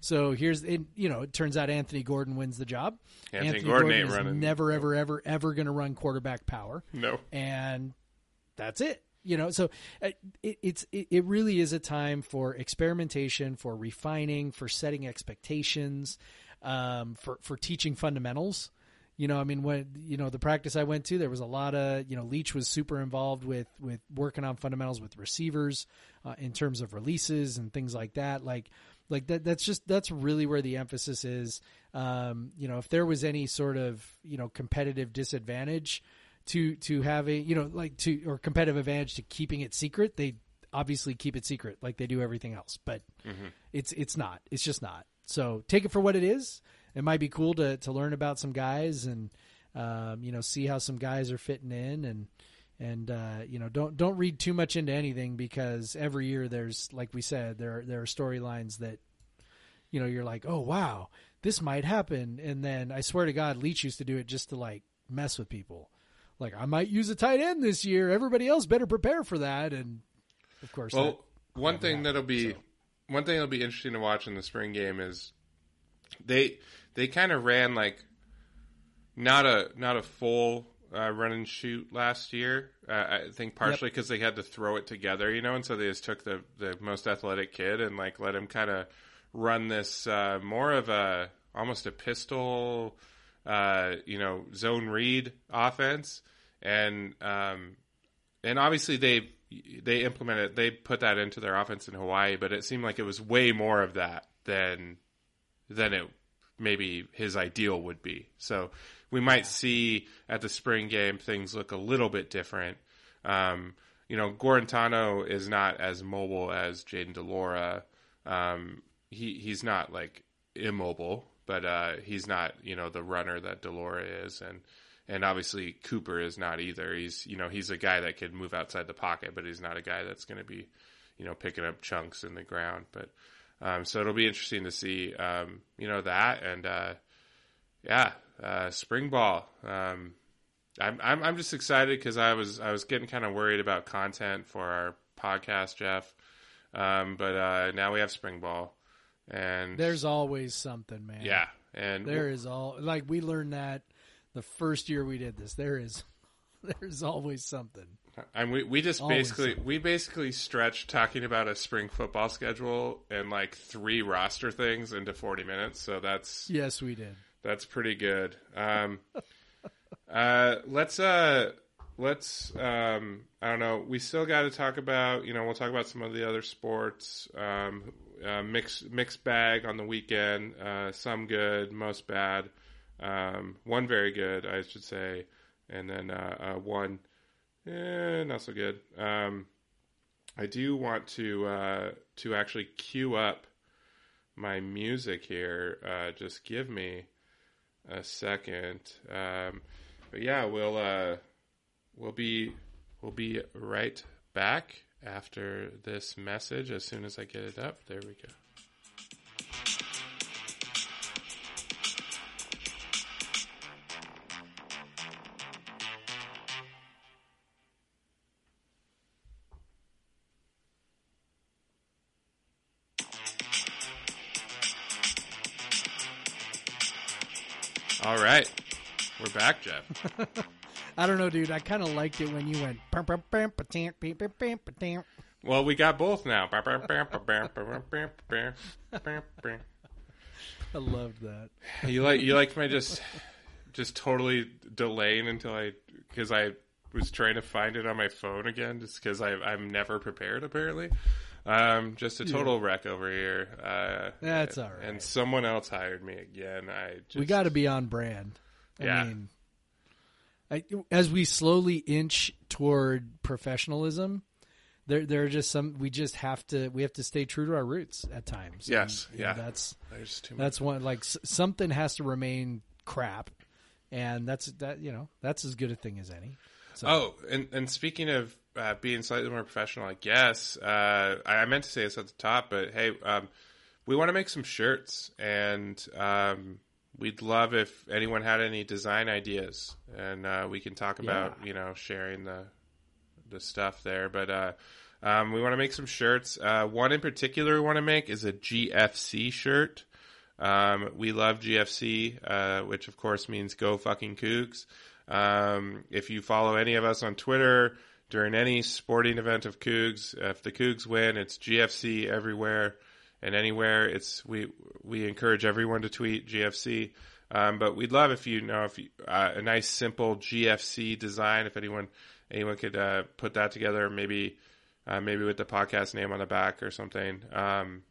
So here's, it, you know, it turns out Anthony Gordon wins the job. Anthony Gordon ain't is running. never, ever, ever, ever going to run quarterback power no. and that's it you know so uh, it, it's it, it really is a time for experimentation for refining for setting expectations um, for for teaching fundamentals you know i mean when you know the practice i went to there was a lot of you know leach was super involved with with working on fundamentals with receivers uh, in terms of releases and things like that. Like like that that's just that's really where the emphasis is. Um, you know if there was any sort of you know competitive disadvantage to to have a you know like to or competitive advantage to keeping it secret they obviously keep it secret like they do everything else. But it's it's not. It's just not. So take it for what it is it might be cool to to learn about some guys and um, you know see how some guys are fitting in and and uh, you know don't don't read too much into anything because every year there's like we said there there are storylines that you know you're like oh wow this might happen. And then I swear to God Leach used to do it just to like mess with people. Like I might use a tight end this year. Everybody else better prepare for that. And of course Well, one thing happened, that'll be so. one thing that'll be interesting to watch in the spring game is they they kind of ran like not a not a full uh, run and shoot last year. Uh, I think partially because they had to throw it together, you know, and so they just took the the most athletic kid and like let him kind of run this uh, more of a almost a pistol, uh, you know, zone read offense, and um, and obviously they they implemented they put that into their offense in Hawaii, but it seemed like it was way more of that than than it maybe his ideal would be. So we might see at the spring game things look a little bit different. Um, you know, Guarantano is not as mobile as Jayden de Laura. Um, he he's not like immobile, but uh, he's not you know the runner that de Laura is, and and obviously Cooper is not either. He's you know he's a guy that could move outside the pocket, but he's not a guy that's going to be you know picking up chunks in the ground. But um, so it'll be interesting to see um, you know that and uh, yeah, uh, spring ball. Um, I'm, I'm I'm just excited because I was I was getting kind of worried about content for our podcast, Jeff. Um, but uh, now we have spring ball, and there's always something man yeah, and There is all like we learned that the first year we did this. There is there's always something. And we, we just Always basically something. we basically stretched talking about a spring football schedule and like three roster things into forty minutes. So that's Yes, we did. that's pretty good. Um, uh, let's uh, let's um, I don't know. We still got to talk about you know we'll talk about some of the other sports. Um, uh, mix mixed bag on the weekend. Uh, some good, most bad. Um, one very good, I should say, and then uh, uh, one Eh, not so good. Um, I do want to uh, to actually queue up my music here. Just give me a second. Um, but yeah, we'll uh, we'll be we'll be right back after this message as soon as I get it up. There we go. I don't know, dude. I kind of liked it when you went. Well, we got both now. I loved that. You like you like my just just totally delaying until I because I was trying to find it on my phone again just because I I'm never prepared apparently. Um, just a total wreck over here. Uh, That's all right. And someone else hired me again. I just, we got to be on brand. I Yeah. mean, I, as we slowly inch toward professionalism, there there are just some we just have to we have to stay true to our roots at times. Yes, And, you know, yeah. that's There's too much. that's one like something has to remain crap, and that's that you know that's as good a thing as any. So, Oh, and and speaking of uh, being slightly more professional, I guess uh, I I meant to say this at the top, but hey, um, we want to make some shirts, and um, we'd love if anyone had any design ideas, and uh, we can talk about you know sharing the the stuff there. But uh, um, we want to make some shirts. Uh, one in particular we want to make is a GFC shirt. Um, we love GFC, uh, which of course means go fucking Cougs. Um, if you follow any of us on Twitter during any sporting event of Cougs, if the Cougs win, it's GFC everywhere and anywhere. It's we we encourage everyone to tweet GFC. Um, but we'd love if you know if you, uh, a nice simple GFC design. If anyone anyone could uh, put that together, maybe uh, maybe with the podcast name on the back or something. Um,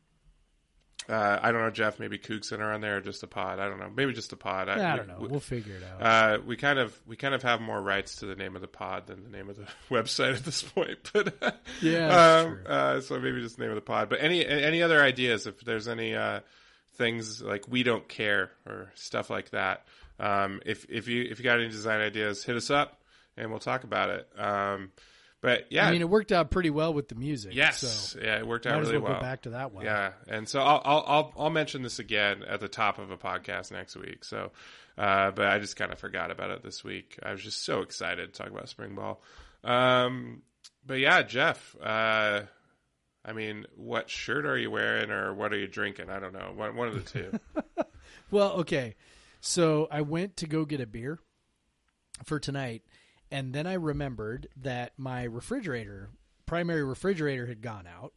uh, I don't know, Jeff. Maybe CougCenter on there, or just a pod. I don't know. Maybe just a pod. I we- don't know. we- we'll figure it out. uh, we kind of we kind of have more rights to the name of the pod than the name of the website at this point. But Yeah, um, uh, so maybe just the name of the pod. But any any other ideas? If there's any uh, things like we don't care or stuff like that, um, if if you if you got any design ideas, hit us up and we'll talk about it. Um, but yeah, I mean, it worked out pretty well with the music. yes, so yeah, it worked out really well, well. go back to that one. Yeah, and so I'll, I'll I'll I'll mention this again at the top of a podcast next week. So, uh, but I just kind of forgot about it this week. I was just so excited to talk about spring ball. Um, but yeah, Jeff. Uh, I mean, what shirt are you wearing, or what are you drinking? I don't know. One one of the two. Well, okay. So I went to go get a beer for tonight, and then I remembered that my refrigerator, primary refrigerator, had gone out,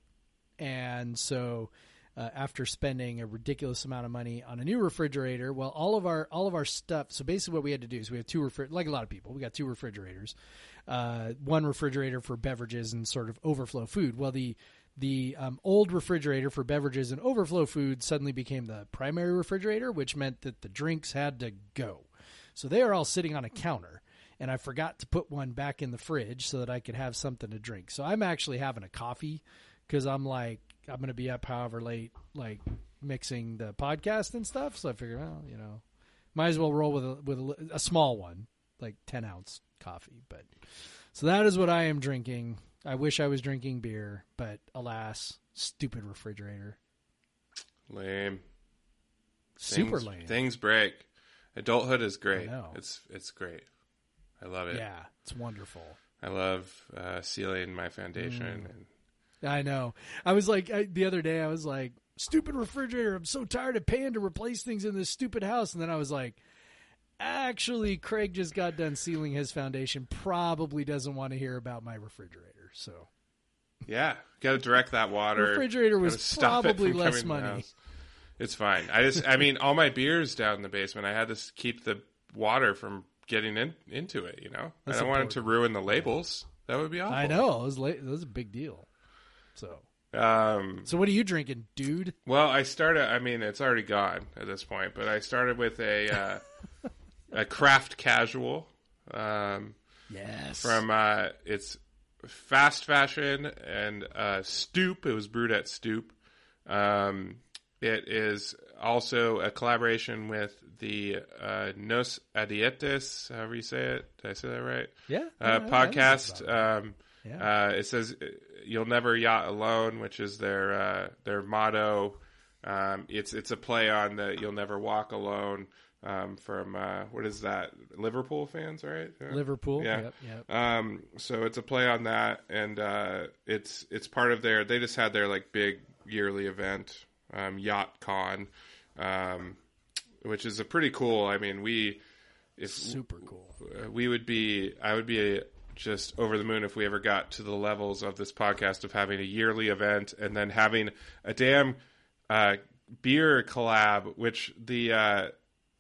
and so uh, after spending a ridiculous amount of money on a new refrigerator, well, all of our all of our stuff. So basically, what we had to do is we have two refri- like a lot of people, we got two refrigerators, uh, one refrigerator for beverages and sort of overflow food. Well, the the um, old refrigerator for beverages and overflow food suddenly became the primary refrigerator, which meant that the drinks had to go. So they are all sitting on a counter, and I forgot to put one back in the fridge so that I could have something to drink. So I'm actually having a coffee because I'm like I'm going to be up however late, like mixing the podcast and stuff. So I figured, well, you know, might as well roll with a, with a, a small one, like ten ounce coffee. But so that is what I am drinking. I wish I was drinking beer, but alas, stupid refrigerator. Lame. Super Things- lame. Things break. Adulthood is great. It's it's great. I love it. Yeah, it's wonderful. I love uh, sealing my foundation Mm. and I know. I was like I, the other day. I was like, "Stupid refrigerator! I'm so tired of paying to replace things in this stupid house." And then I was like, "Actually, Craig just got done sealing his foundation. Probably doesn't want to hear about my refrigerator." So Yeah, got to direct that water. Refrigerator was Gotta stop it probably less the money. It's fine. I just, I mean, all my beers down in the basement. I had to keep the water from getting in, into it. You know, That's I don't want it to ruin the labels. That would be awful. I know it was late. It was a big deal. So, Um, so what are you drinking, dude? well, I started. I mean, it's already gone at this point, but I started with a uh, a craft casual. Um, Yes. from uh, it's fast fashion and uh, Stoup. It was brewed at Stoup. Um, it is also a collaboration with the uh, Nos Audietis, however you say it. Did I say that right? yeah. uh, yeah, podcast. it. Um, Yeah. uh, it says "You'll never yacht alone," which is their uh, their motto. Um, it's it's a play on the "You'll never walk alone" um, from uh, what is that? Liverpool fans, right? Yeah. Liverpool. Yeah. Yep. Yep. Um, so it's a play on that, and uh, it's it's part of their. They just had their like big yearly event, um, Yacht Con, um, which is a pretty cool. I mean, we if Super cool. uh, we would be I would be just over the moon if we ever got to the levels of this podcast of having a yearly event and then having a damn uh, beer collab, which the uh,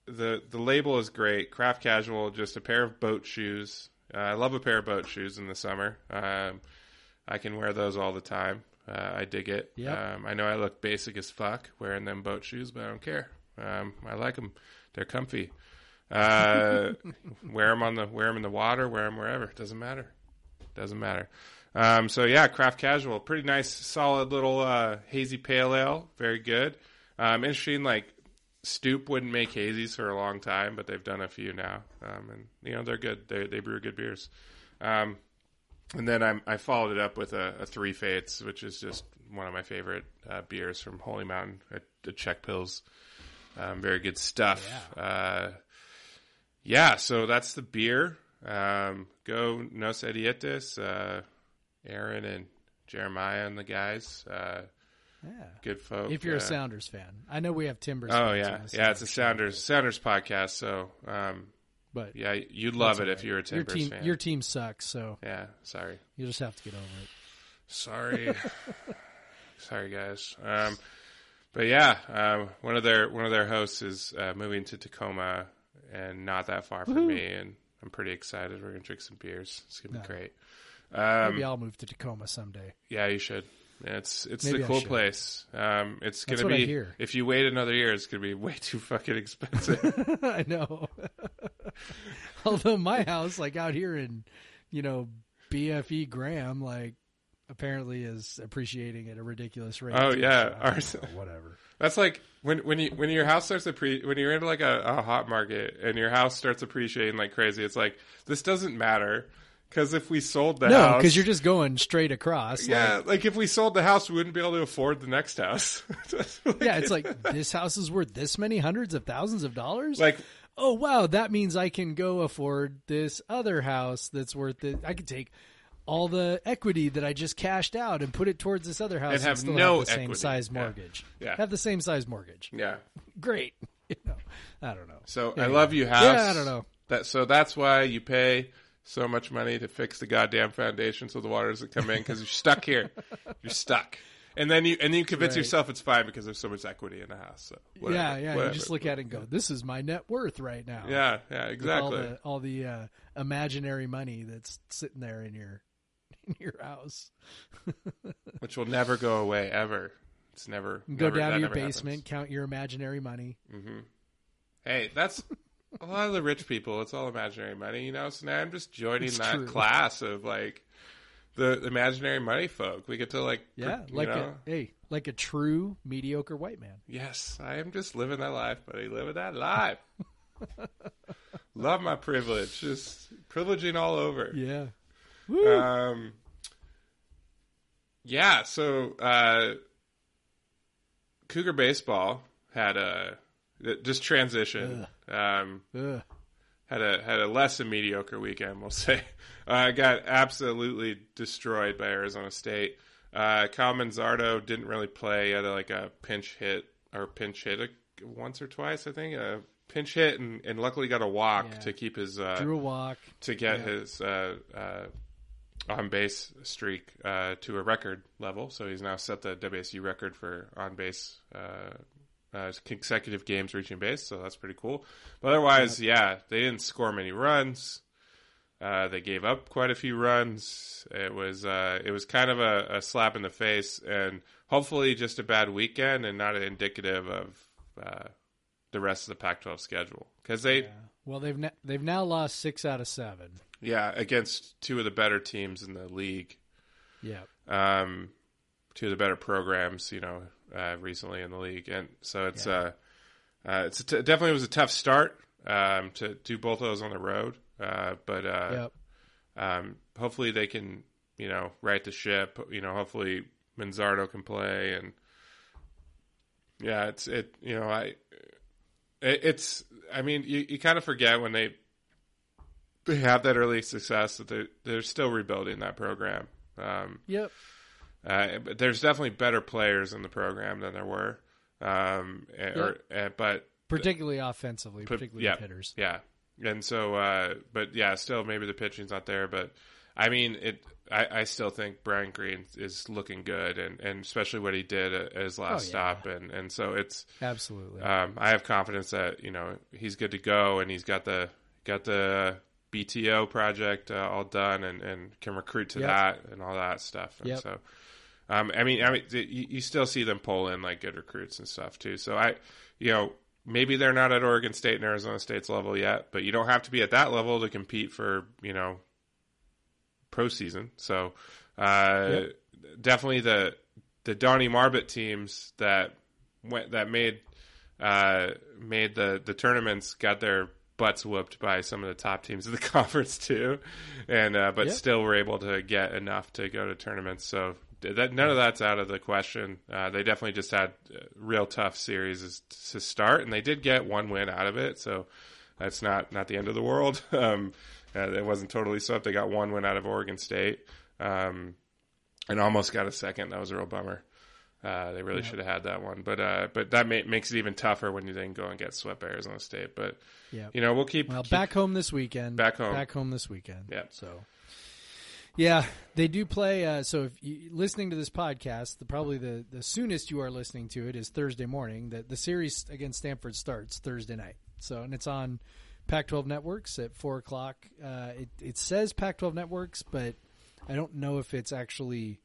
the the label is great. Craft casual, just a pair of boat shoes. Uh, I love a pair of boat shoes in the summer. Um, I can wear those all the time. Uh, I dig it. Yep. Um, I know I look basic as fuck wearing them boat shoes, but I don't care. Um, I like them. They're comfy. Uh, wear them on the wear them in the water. Wear them wherever. It Doesn't matter. Doesn't matter. Um, so yeah, craft casual, pretty nice, solid little uh, hazy pale ale. Very good. Um, interesting. Like Stoup wouldn't make hazies for a long time, but they've done a few now, um, and you know they're good. They they brew good beers. Um, and then I'm, I followed it up with a, a Three Fates, which is just one of my favorite uh, beers from Holy Mountain, a Czech Pills. Um, very good stuff. Yeah. Uh, yeah, so that's the beer. Um, go Nos Audietis, uh, Aaron and Jeremiah and the guys. Uh, Yeah. good folks. If you're uh, a Sounders fan, I know we have Timbers. Oh yeah, yeah. It's a Sounders Sounders podcast. So um, but yeah, you'd love it all if you're a your team. fan. Your team sucks, so yeah, sorry. you just have to get over it. Sorry, sorry guys. Um, but yeah, um, one of their one of their hosts is uh, moving to Tacoma, and not that far from me, and I'm pretty excited. We're gonna drink some beers. It's gonna be great. Um, Maybe I'll move to Tacoma someday. yeah, you should. It's it's Maybe the cool place. Um, it's That's gonna be if you wait another year, it's gonna be way too fucking expensive. I know. Although my house, like out here in, you know, BFE Graham, like apparently is appreciating at a ridiculous rate. Oh, yeah. so I Ours- know, whatever. That's like when when you when your house starts appre- when you're into like a, a hot market and your house starts appreciating like crazy. It's like this doesn't matter because if we sold the No, house, because you're just going straight across. like- yeah, like if we sold the house, we wouldn't be able to afford the next house. Like, yeah, it's like this house is worth this many hundreds of thousands of dollars. like oh wow, that means I can go afford this other house that's worth it. I could take all the equity that I just cashed out and put it towards this other house And have no have the same size mortgage. Yeah. Have the same size mortgage. yeah. Great. You know, I don't know. So I love you, house. Yeah, I don't know. That so that's why you pay so much money to fix the goddamn foundation so the water doesn't come in because you're stuck here. You're stuck. And then you and then you convince Right. yourself it's fine because there's so much equity in the house. So whatever, yeah, yeah. whatever. You just look at it and go, "This is my net worth right now." Yeah, yeah, With All exactly. the all the uh, imaginary money that's sitting there in your in your house. Which will never go away ever. It's never Go never- down to your basement, happens. count your imaginary money. Hey, that's a lot of the rich people. It's all imaginary money, you know. So now I'm just joining It's that true. class of like the imaginary money folk. We get to like, Yeah, like know? a hey, like a true mediocre white man. Yes, I am just living that life, buddy. Living that life. Love my privilege. Just privileging all over. Yeah. Um, yeah, so uh, Cougar baseball had a just transition. Um, Ugh. Had a had a less than mediocre weekend, we'll say. Uh, got absolutely destroyed by Arizona State. Uh, Kyle Manzardo didn't really play. He had a, like a pinch hit or pinch hit a, once or twice, I think. A pinch hit and, and luckily got a walk Yeah. to keep his uh, Drew a walk. to get his uh, uh, on base streak uh, to a record level. So he's now set the WSU record for on base uh, consecutive games reaching base. So that's pretty cool. But otherwise, yeah, they didn't score many runs. Uh, they gave up quite a few runs. It was uh, it was kind of a, a slap in the face, and hopefully just a bad weekend and not indicative of uh, the rest of the Pac-12 schedule because they Well, they've ne- they've now lost six out of seven. yeah, against two of the better teams in the league. Yeah. um, two of the better programs, you know, uh, recently in the league, and so it's uh, uh, it's a t- definitely was a tough start um, to do both of those on the road, uh, but uh, Yep. um, hopefully they can, you know, right the ship. You know, hopefully Manzardo can play, and yeah, it's it. You know, I it, it's. I mean, you, you kind of forget when they they have that early success that they they're still rebuilding that program. Um, Yep. Uh, but there's definitely better players in the program than there were. Um, eh, or, uh, but Particularly offensively, particularly yeah, hitters. Yeah, and so, uh, but yeah, still maybe the pitching's not there. But I mean, it. I, I still think Brian Green is looking good, and, and especially what he did at his last Oh, yeah. stop, and, and so it's. Absolutely. Um, I have confidence that you know he's good to go, and he's got the got the BTO project uh, all done, and, and can recruit to Yep. that and all that stuff. And Yep. so, um, I mean, I mean, you, you still see them pull in like good recruits and stuff too. So I, you know, maybe they're not at Oregon State and Arizona State's level yet, but you don't have to be at that level to compete for you know pro season. So uh, definitely the the Donnie Marbut teams that went that made uh, made the the tournaments got their butts whooped by some of the top teams of the conference too, and uh, but still were able to get enough to go to tournaments. So that none of that's out of the question. Uh, they definitely just had uh, real tough series to start, and they did get one win out of it. So that's not not the end of the world. Um, uh, it wasn't totally swept. They got one win out of Oregon State, um, and almost got a second. That was a real bummer. Uh, they really should have had that one, but uh, but that ma- makes it even tougher when you then go and get swept by Arizona State. But Yeah. you know we'll keep Well, keep- back home this weekend. Back home. Back home this weekend. Yeah. So, yeah, they do play. Uh, so, if you listening to this podcast, the, probably the, the soonest you are listening to it is Thursday morning. That the series against Stanford starts Thursday night. So, and it's on Pac-12 networks at four o'clock. Uh, it it says Pac-12 networks, but I don't know if it's actually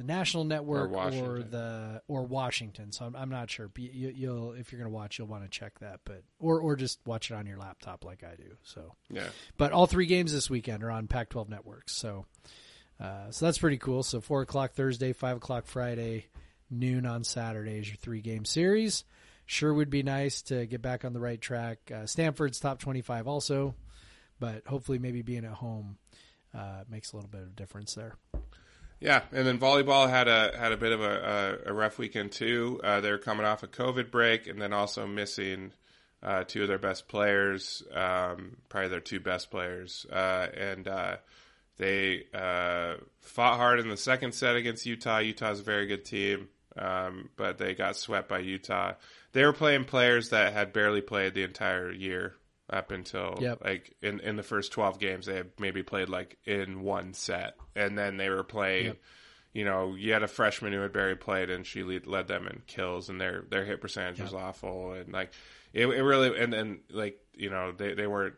the national network or, Washington. the or Washington. So I'm, I'm not sure. But you, you'll if you're going to watch, you'll want to check that. But or or just watch it on your laptop like I do. So yeah but all three games this weekend are on Pac-12 networks. So, uh, so that's pretty cool. So four o'clock Thursday, five o'clock Friday, noon on Saturday is your three-game series. Sure would be nice to get back on the right track. Uh, Stanford's top twenty-five also, but hopefully maybe being at home uh, makes a little bit of difference there. Yeah, and then volleyball had a had a bit of a, a, a rough weekend too. Uh, they were coming off a COVID break, and then also missing uh, two of their best players, um, probably their two best players, uh, and uh, they uh, fought hard in the second set against Utah. Utah's a very good team, um, but they got swept by Utah. They were playing players that had barely played the entire year up until Yep. like in in the first 12 games they had maybe played like in one set. And then they were playing Yep. you know you had a freshman who had barely played and she lead, led them in kills and their their hit percentage was awful. And like it, it really and then like you know they they weren't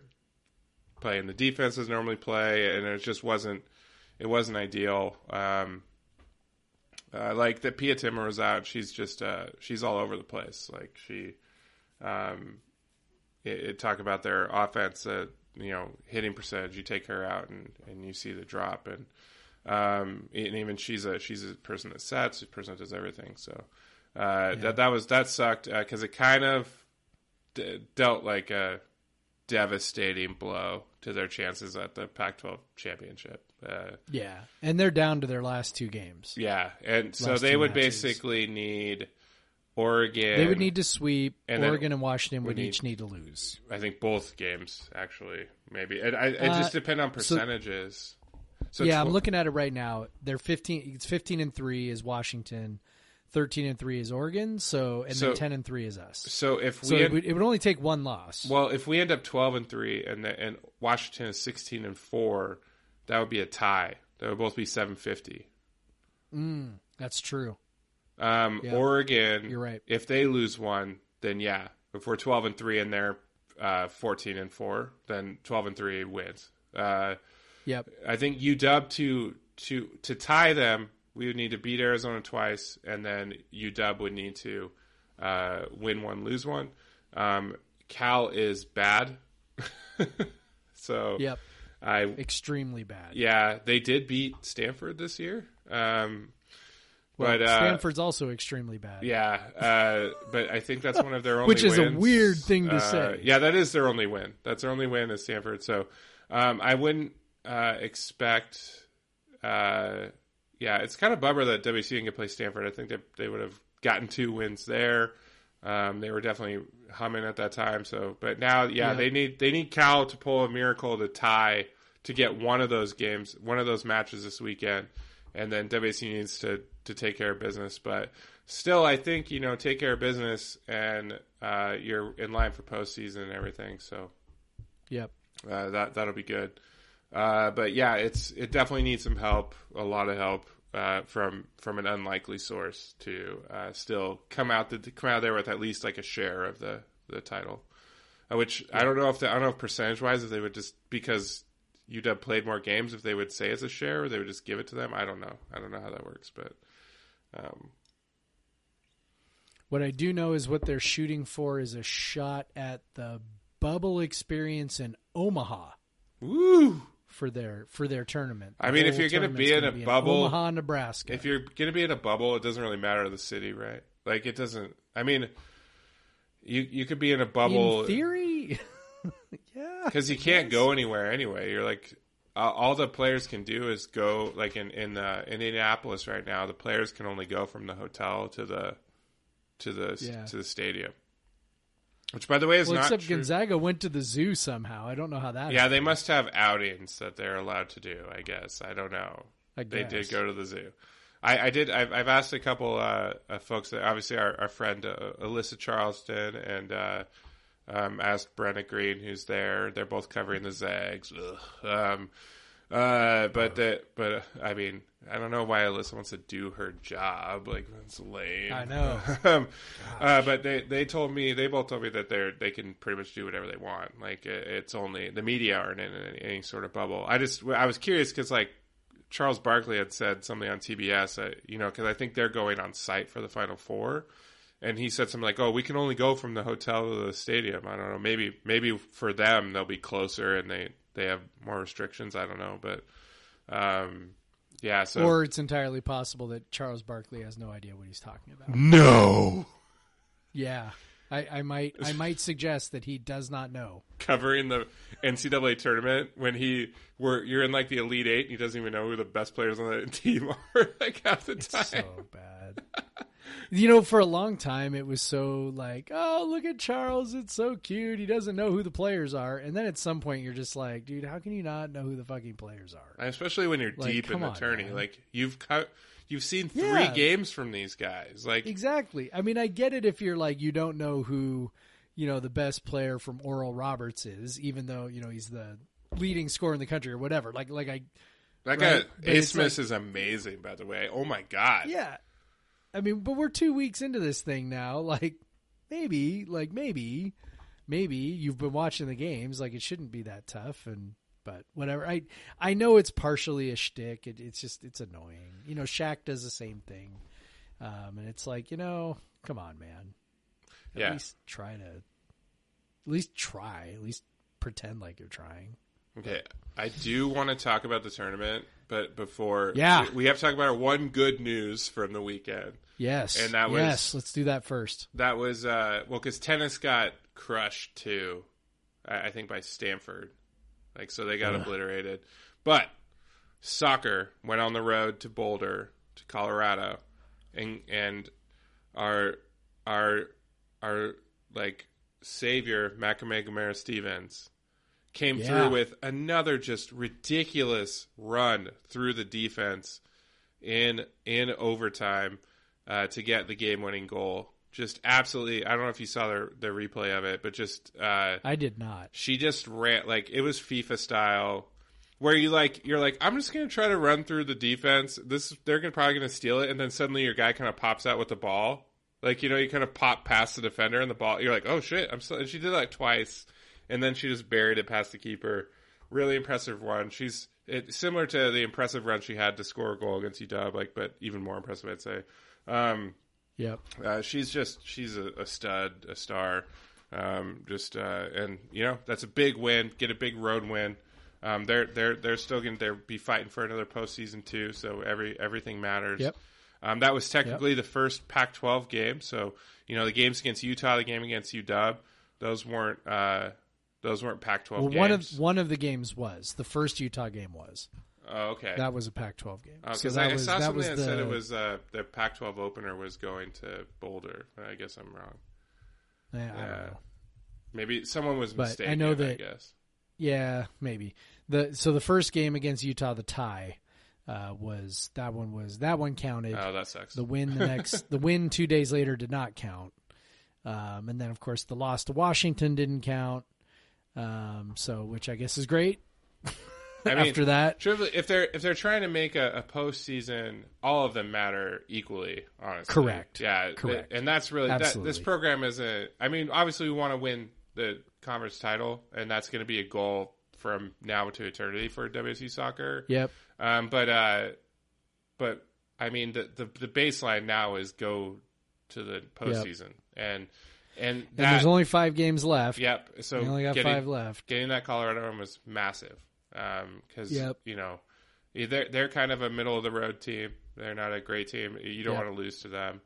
playing the defenses normally play and it just wasn't it wasn't ideal. Um uh, like that Pia Timmer was out. She's just uh she's all over the place. Like she um it, it talk about their offense, uh, you know, hitting percentage. You take her out and, and you see the drop, and um, and even she's a she's a person that sets, a person that does everything. So uh, that that was that sucked because it kind of d- dealt like a devastating blow to their chances at the Pac-12 championship. Uh, Yeah, and they're down to their last two games. yeah, and so they would matches. basically need Oregon. They would need to sweep. and Oregon and Washington would need- each need to lose. I think both games actually, maybe. It, I, it Uh, just depend on percentages. So, yeah, I'm looking at it right now. They're 15. It's 15 and three is Washington, 13 and three is Oregon. So and So- then 10 and three is us. So if we So it would, it would only take one loss. well, if we end up twelve and three, and the, and Washington is sixteen and four, that would be a tie. That would both be seven fifty. That's true. Um, Yeah. Oregon, You're right. If they lose one, then yeah. If we're twelve and three and they're uh, fourteen and four, then twelve and three wins. Uh, Yep. I think UW to to to tie them, we would need to beat Arizona twice, and then UW would need to uh, win one, lose one. Um, Cal is bad, so Yep. I extremely bad. yeah, they did beat Stanford this year. Um, but uh, Stanford's also extremely bad. yeah, uh, but I think that's one of their only Which is a weird thing to Uh, say. Yeah, that is their only win. That's their only win is Stanford. So um, I wouldn't uh, expect. Uh, yeah, it's kind of bummer that WC didn't get play Stanford. I think they they would have gotten two wins there. Um, they were definitely humming at that time. So, but now, yeah, Yeah. they need they need Cal to pull a miracle to tie to get one of those games, one of those matches this weekend, and then WC needs to to take care of business. But still, I think you know take care of business, and uh, you're in line for postseason and everything. So Yep. uh, that that'll be good. Uh, but yeah, it's it definitely needs some help, a lot of help uh, from from an unlikely source to uh, still come out the, come out there with at least like a share of the the title. Uh, which I don't know if the, I don't know if percentage wise if they would just because UW played more games if they would say it's a share or they would just give it to them. I don't know. I don't know how that works, but um, What I do know is what they're shooting for is a shot at the bubble experience in Omaha woo. for their for their tournament. I mean, if you're gonna be in a bubble- Omaha, Nebraska. If you're gonna be in a bubble, it doesn't really matter the city, right? Like it doesn't. I mean, you you could be in a bubble in theory, yeah, because you can't go anywhere anyway. You're like uh, all the players can do is go like in in uh, Indianapolis right now. The players can only go from the hotel to the to the Yeah. to the stadium. Which, by the way, is well, not except true. Gonzaga went to the zoo somehow. I don't know how that. Yeah, they must have outings that they're allowed to do. I guess I don't know. I They did go to the zoo. I, I did. I've, I've asked a couple uh, uh, folks. That, obviously, our, our friend uh, Alyssa Charlston and uh, um, asked Brenna Greene, who's there. They're both covering the Zags. Ugh. Um, uh, but the, but uh, I mean, I don't know why Alyssa wants to do her job. Like that's lame. I know. um, uh, but they they told me they both told me that they're they can pretty much do whatever they want. Like it, it's only the media aren't in any, any sort of bubble. I just I was curious because like Charles Barkley had said something on TBS, uh, you know, because I think they're going on site for the Final Four, and he said something like, "Oh, we can only go from the hotel to the stadium." I don't know. Maybe maybe for them they'll be closer and they they have more restrictions. I don't know, but um, yeah. So Or it's entirely possible that Charles Barkley has no idea what he's talking about. no Yeah, I, I might I might suggest that he does not know. covering the NCAA tournament when he were you're in like the elite eight and he doesn't even know who the best players on the team are like half the time. so bad. You know, for a long time, it was so like, oh, look at Charles. It's so cute. He doesn't know who the players are. And then at some point, you're just like, dude, how can you not know who the fucking players are? especially when you're Like, deep in the on, tourney. man. Like you've cut, you've seen three Yeah. games from these guys. Like Exactly. I mean, I get it if you're like, you don't know who, you know, the best player from Oral Roberts is, even though, you know, he's the leading scorer in the country or whatever. Like, like I, that Right, guy, Smith like- is amazing. By the way, oh my god, yeah. I mean, but we're two weeks into this thing now. Like, maybe, like maybe, maybe you've been watching the games. Like, it shouldn't be that tough. And but whatever. I I know it's partially a shtick. It, it's just it's annoying. You know, Shaq does the same thing, um, and it's like you know, come on, man. At Yeah. least try to. At least try. At least pretend like you're trying. Okay, I do want to talk about the tournament, but before, Yeah. we, we have to talk about our one good news from the weekend. Yes. And that was- yes. Let's do that first. That was uh, well, because tennis got crushed too, I, I think by Stanford, like so they got obliterated. But soccer went on the road to Boulder, to Colorado, and and our our our like savior Makamae Gomera Stevens came Yeah. through with another just ridiculous run through the defense in in overtime uh, to get the game winning goal. Just absolutely, I don't know if you saw the the replay of it, but just uh, I did not. she just ran like it was FIFA style, where you like you're like I'm just gonna try to run through the defense. This they're gonna probably gonna steal it, and then suddenly your guy kind of pops out with the ball. Like you know, you kind of pop past the defender and the ball. You're like, oh shit! I'm still. And she did that twice, and then she just buried it past the keeper. Really impressive run. She's it, similar to the impressive run she had to score a goal against UW, like but even more impressive, I'd say. Um, Yep. uh, she's just she's a, a stud, a star. Um, just uh, and you know that's a big win. Get a big road win. Um, they're they're they're still going to be fighting for another postseason too. So every everything matters. Yep. Um, that was technically the first Pac-12 game. So you know the games against Utah, the game against UW, those weren't uh, those weren't Pac-12 Well, games. one of one of the games was the first Utah game was oh, okay. that was a Pac-12 game. Oh, So that I, was I saw that something was that the said it was uh, the Pac-12 opener was going to Boulder. I guess I'm wrong. eh, I don't Yeah. know. Maybe someone was But I mistaken. know I that- guess. Yeah, maybe the so the first game against Utah, the tie uh, was that one was that one counted. Oh, that sucks. The win the next the win two days later did not count, um, and then of course the loss to Washington didn't count. Um, so which I guess is great. I mean, After that, if they're if they're trying to make a, a postseason, all of them matter equally. Honestly, Correct. Yeah, th- Correct. and that's really that, this program isn't. I mean, obviously, we want to win the conference title, and that's going to be a goal from now to eternity for WSU soccer. yep, Um, but uh, but I mean, the, the the baseline now is go to the postseason, and and and that there's only five games left. yep. So we only got getting, five left. getting that Colorado one was massive because Yep. you know they're they're kind of a middle of the road team. They're not a great team. You don't Yep. want to lose to them.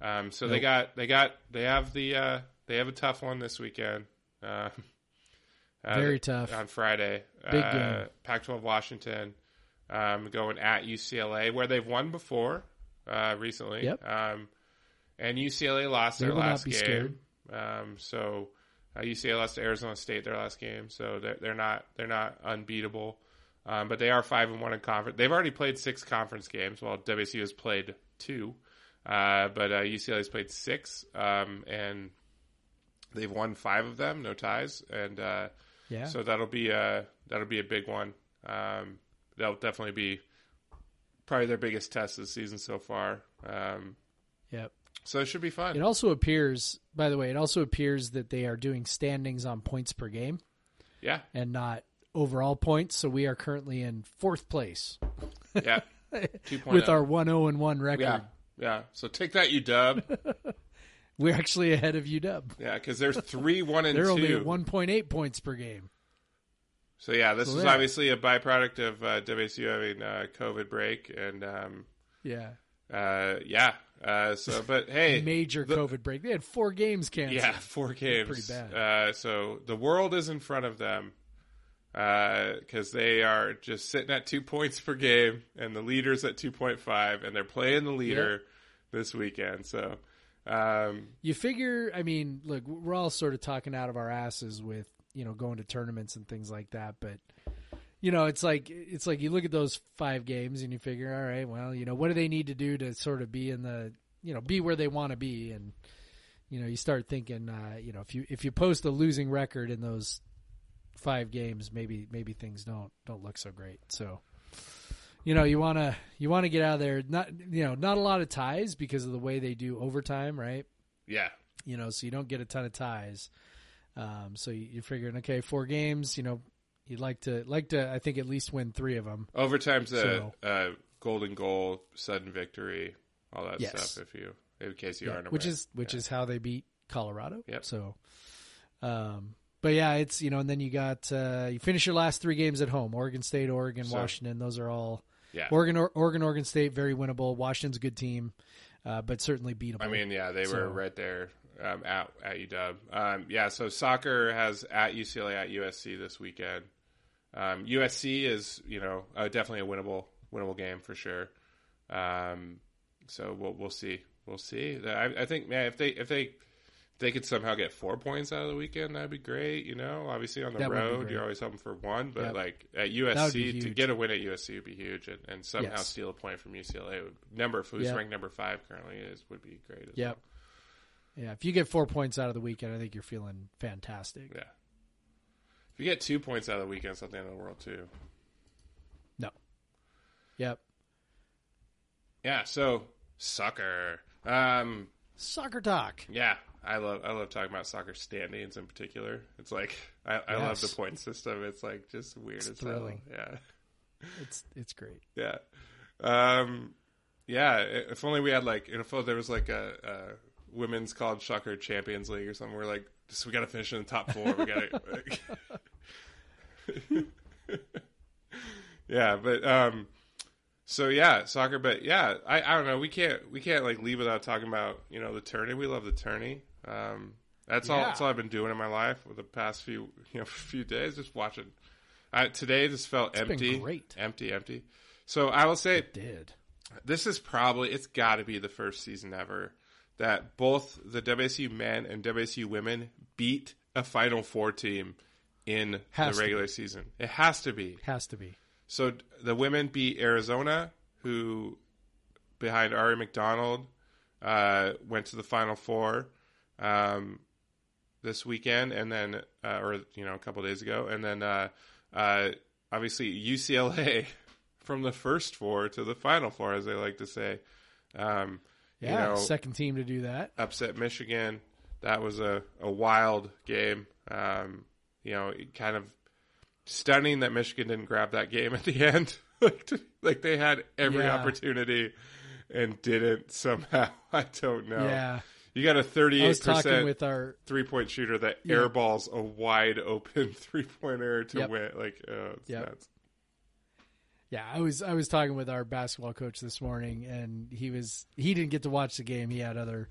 Um, so they got they got they have the uh, they have a tough one this weekend. Um, uh, Very tough. on Friday. Big uh, game. Pac-12 Washington um, going at UCLA where they've won before uh, recently. Yep. Um, and UCLA lost They their last game. scared. Um, so uh, UCLA lost to Arizona State their last game, so they're, they're not they're not unbeatable. Um, but they are five and one in conference. They've already played six conference games, while WSU has played two. Uh, but uh, UCLA has played six, um, and they've won five of them, no ties, and uh, Yeah, so that'll be a that'll be a big one. Um, that'll definitely be probably their biggest test this season so far. Um, yep. So it should be fun. It also appears, by the way, it also appears that they are doing standings on points per game yeah, and not overall points. So we are currently in fourth place yeah. Two with our one zero and one record. yeah, yeah. So take that, you dub. We're actually ahead of UW. Yeah, because there's three, one, and They're two. only at one point eight points per game. So yeah, this So is obviously a byproduct of uh, WSU having a COVID break, and um, Yeah, uh, yeah. Uh, so, but hey, major the- COVID break. They had four games canceled. Yeah, four games. pretty bad. Uh, so the world is in front of them because they are just sitting at two points per game, and the leader's at two point five, and they're playing the leader this weekend. So, um, You figure, I mean, look, we're all sort of talking out of our asses with you know going to tournaments and things like that, but you know, it's like it's like you look at those five games and you figure, all right, well, you know, what do they need to do to sort of be in the you know be where they want to be, and you know, you start thinking, uh, you know, if you if you post a losing record in those five games, maybe maybe things don't don't look so great. So. You know, you want to you want to get out of there. Not you know, not a lot of ties because of the way they do overtime, right? yeah, you know, so you don't get a ton of ties. Um, so you, you're figuring, okay, four games, you know, you'd like to like to, I think, at least win three of them. overtime's a, So- a golden goal, sudden victory, all that Yes. stuff. If you, in case you aren't aware, which is which is how they beat Colorado. Yep. So, um, but yeah, it's you know, and then you got uh, you finish your last three games at home: Oregon State, Oregon, So- Washington. Those are all yeah. Oregon, or, Oregon, Oregon State, very winnable. Washington's a good team, uh, but certainly beatable. I mean, yeah, they So- were right there um, at at UW. Um, yeah, so soccer has at UCLA at USC this weekend. Um, USC is you know uh, definitely a winnable winnable game for sure. Um, so we'll we'll see we'll see. I, I think man if they if they if they could somehow get four points out of the weekend, that'd be great. You know, obviously on the That road, you're always hoping for one, but Yep. like at That would be USC to get a win at USC would be huge, and, and somehow Yes. steal a point from UCLA. Would, number who's Yep. ranked number five currently is would be great. As Yep. Yeah, if you get four points out of the weekend, I think you're feeling fantastic. Yeah. If you get two points out of the weekend, it's not the end of the world too. No. Yep. Yeah. So soccer. Um. Soccer talk. Yeah. I love I love talking about soccer standings in particular. It's like I, I love the point system. It's like just weird It's as thrilling. hell. Yeah. It's it's great. Yeah. Um. Yeah. If only we had like if there was like a, a women's college soccer champions league or something. We're like, just we got to finish in the top four. We got to. yeah, but um, so yeah, soccer. But yeah, I, I don't know. We can't we can't like leave without talking about you know the tourney. We love the tourney. Um, that's all. That's all I've been doing in my life for the past few you know few days, just watching. Uh, today just felt been empty, great. empty, empty. So I will say Did this is probably it's got to be the first season ever that both the WSU men and WSU women beat a Final Four team in Has the regular season. It has to be. has to be. So the women beat Arizona, who behind Aari McDonald uh, went to the Final Four um, this weekend, and then uh, or you know a couple days ago, and then uh, uh, obviously UCLA from the first four to the Final Four, as they like to say. Um, Yeah, you know, second team to do that. upset Michigan. That was a, a wild game. Um, you know, kind of stunning that Michigan didn't grab that game at the end. like, like they had every Yeah. opportunity and didn't somehow. I don't know. Yeah, You got a 38% with our three point shooter that Yeah. airballs a wide open three pointer to Yep. win. Like, oh, it's Yep. nuts. Yeah, I was I was talking with our basketball coach this morning, and he was he didn't get to watch the game. He had other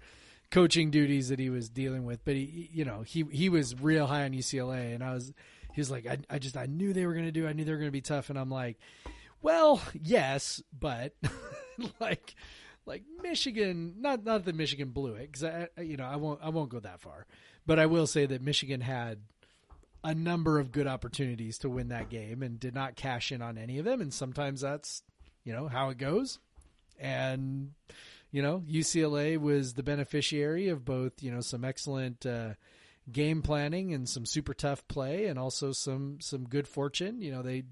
coaching duties that he was dealing with, but he you know he he was real high on UCLA, and I was he was like I I just I knew they were going to do I knew they were going to be tough, and I'm like, well yes, but like like Michigan not not that Michigan blew it because I you know I won't I won't go that far, but I will say that Michigan had a number of good opportunities to win that game and did not cash in on any of them. And sometimes that's, you know, how it goes. And, you know, UCLA was the beneficiary of both, you know, some excellent uh, game planning and some super tough play and also some, some good fortune. You know, they,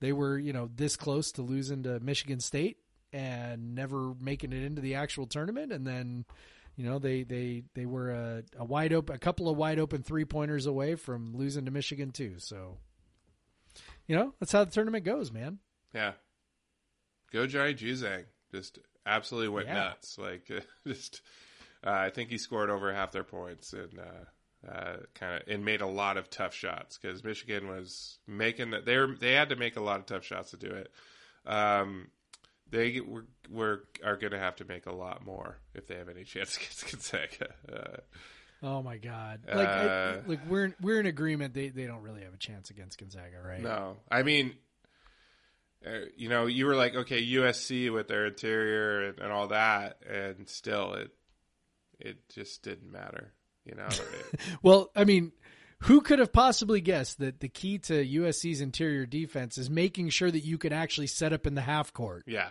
they were, you know, this close to losing to Michigan State and never making it into the actual tournament. And then, you know, they they they were a, a wide open, a couple of wide open three pointers away from losing to Michigan too. So, you know, that's how the tournament goes, man. Yeah. Go Johnny Juzang. Just absolutely went Yeah. nuts. Like just uh, I think he scored over half their points and uh, uh, kind of and made a lot of tough shots because Michigan was making that they were they had to make a lot of tough shots to do it. Um, they were, were are going to have to make a lot more if they have any chance against Gonzaga. Uh, Oh my God! Like, I, Uh, like we're we're in agreement. They they don't really have a chance against Gonzaga, right? No, I mean, Uh, you know, you were like, okay, USC with their interior and, and all that, and still, it it just didn't matter. You know, It- Well, I mean, who could have possibly guessed that the key to USC's interior defense is making sure that you can actually set up in the half court, yeah,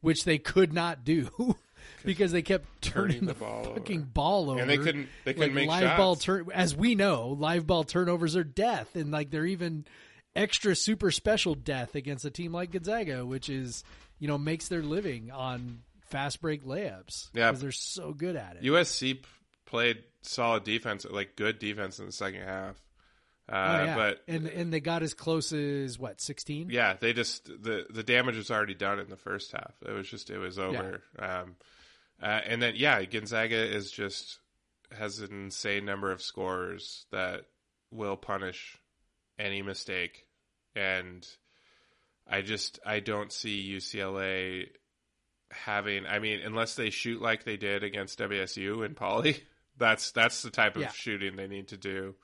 which they could not do because they kept turning, Turning the, the ball fucking over. ball over. And they couldn't- they couldn't Like, make live shots. ball turn. As we know, live ball turnovers are death, and like they're even extra super special death against a team like Gonzaga, which is you know makes their living on fast break layups. Yeah. because they're so good at it. USC p- played solid defense, like good defense in the second half. Uh, Oh, yeah. But and and they got as close as what sixteen? yeah, they just the the damage was already done in the first half. It was just it was over. Um, uh, and then yeah, Gonzaga is just has an insane number of scorers that will punish any mistake, and I just I don't see UCLA having. I mean, unless they shoot like they did against WSU and Poly, that's that's the type of Yeah. shooting they need to do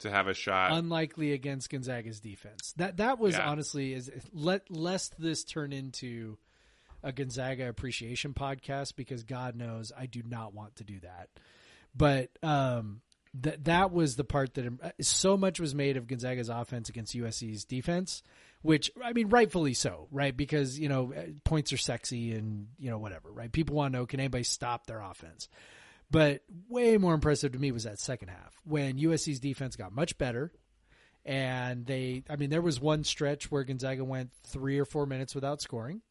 to have a shot. Unlikely against Gonzaga's defense. That that was Yeah. honestly is let lest this turn into a Gonzaga appreciation podcast because God knows I do not want to do that. But um, that that was the part that uh, so much was made of Gonzaga's offense against USC's defense, which I mean, rightfully so, right? Because you know uh, points are sexy and you know whatever, right? People want to know can anybody stop their offense. But way more impressive to me was that second half when USC's defense got much better. And they, I mean, there was one stretch where Gonzaga went three or four minutes without scoring.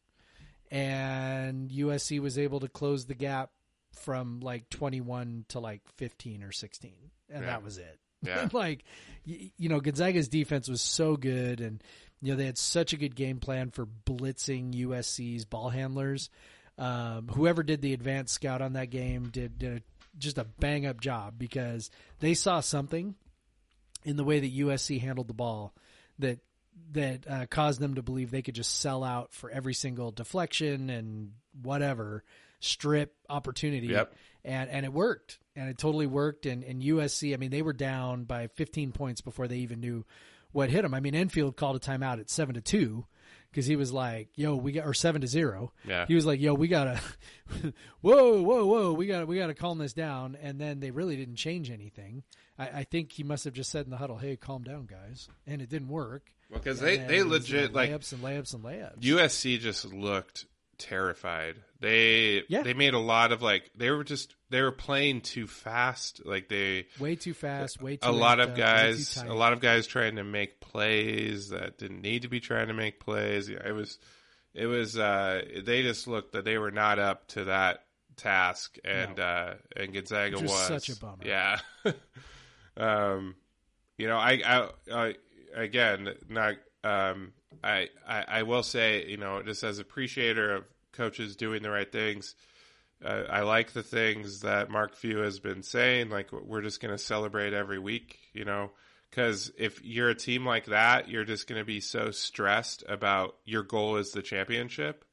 And USC was able to close the gap from like 21 to like 15 or 16. And Yeah. that was it. Yeah. like, y- you know, Gonzaga's defense was so good. And, you know, they had such a good game plan for blitzing USC's ball handlers. Um, whoever did the advanced scout on that game did, did a, just a bang up job because they saw something in the way that USC handled the ball that that uh, caused them to believe they could just sell out for every single deflection and whatever strip opportunity. Yep. And and it worked. And it totally worked. And, and USC, I mean, they were down by 15 points before they even knew what hit them. I mean, Enfield called a timeout at seven to two because he was like, "Yo, we got or seven to zero. Yeah. He was like, "Yo, we gotta, whoa, whoa, whoa, we gotta, we gotta calm this down." And then they really didn't change anything. I, I think he must have just said in the huddle, "Hey, calm down, guys," and it didn't work. Well, because they they legit like layups and layups and layups. USC just looked terrified. They Yeah. they made a lot of like they were just they were playing too fast. Like they way too fast, way too a lot of guys a lot of guys trying to make plays that didn't need to be trying to make plays. Yeah, It was it was uh they just looked that they were not up to that task and uh and Gonzaga was was such a bummer. Yeah. um you know, I I, I again not um I, I I will say, you know, just as appreciator of coaches doing the right things, uh, I like the things that Mark Few has been saying. Like we're just going to celebrate every week, you know, because if you're a team like that, you're just going to be so stressed about your goal is the championship,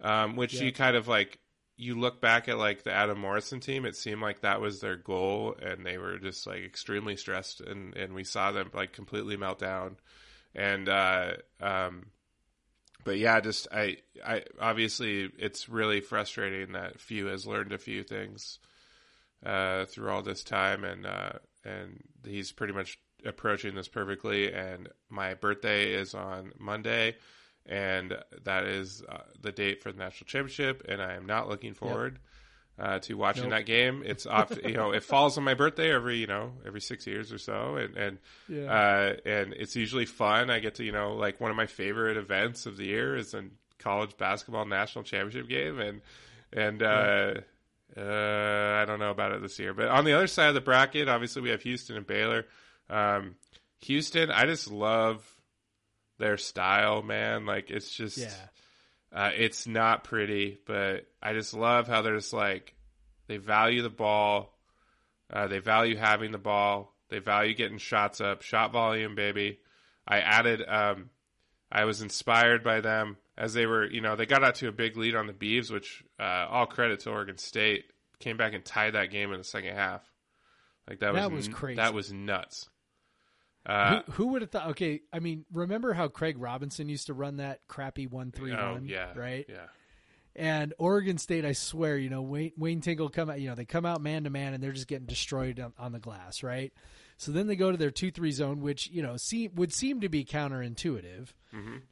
um, which Yeah. you kind of like. You look back at like the Adam Morrison team; it seemed like that was their goal, and they were just like extremely stressed, and and we saw them like completely melt down, and uh, um, but yeah, just I, I obviously it's really frustrating that Few has learned a few things uh, through all this time, and uh, and he's pretty much approaching this perfectly. And my birthday is on Monday, and that is uh, the date for the national championship, and I am not looking forward. Uh, to watching Nope. that game, it's off. You know, it falls on my birthday every you know every six years or so, and and Yeah. uh, and it's usually fun. I get to, you know, like one of my favorite events of the year is a college basketball national championship game, and and uh, uh, I don't know about it this year. But on the other side of the bracket, obviously we have Houston and Baylor. Um, Houston, I just love their style, man. Like it's just, Yeah. Uh, it's not pretty, but I just love how they're just like they value the ball. Uh, they value having the ball. They value getting shots up, shot volume, baby. I added. Um, I was inspired by them as they were, you know, they got out to a big lead on the Beavs, which uh, all credit to Oregon State. Came back and tied that game in the second half. Like that, That was was crazy. That was nuts. Uh, who, who would have thought? Okay, I mean, remember how Craig Robinson used to run that crappy one three oh one, yeah, right? Yeah, And Oregon State, I swear, you know, Wayne, Wayne Tinkle come out, you know, they come out man to man and they're just getting destroyed on, on the glass, right? So then they go to their two three zone, which you know seem would seem to be counterintuitive.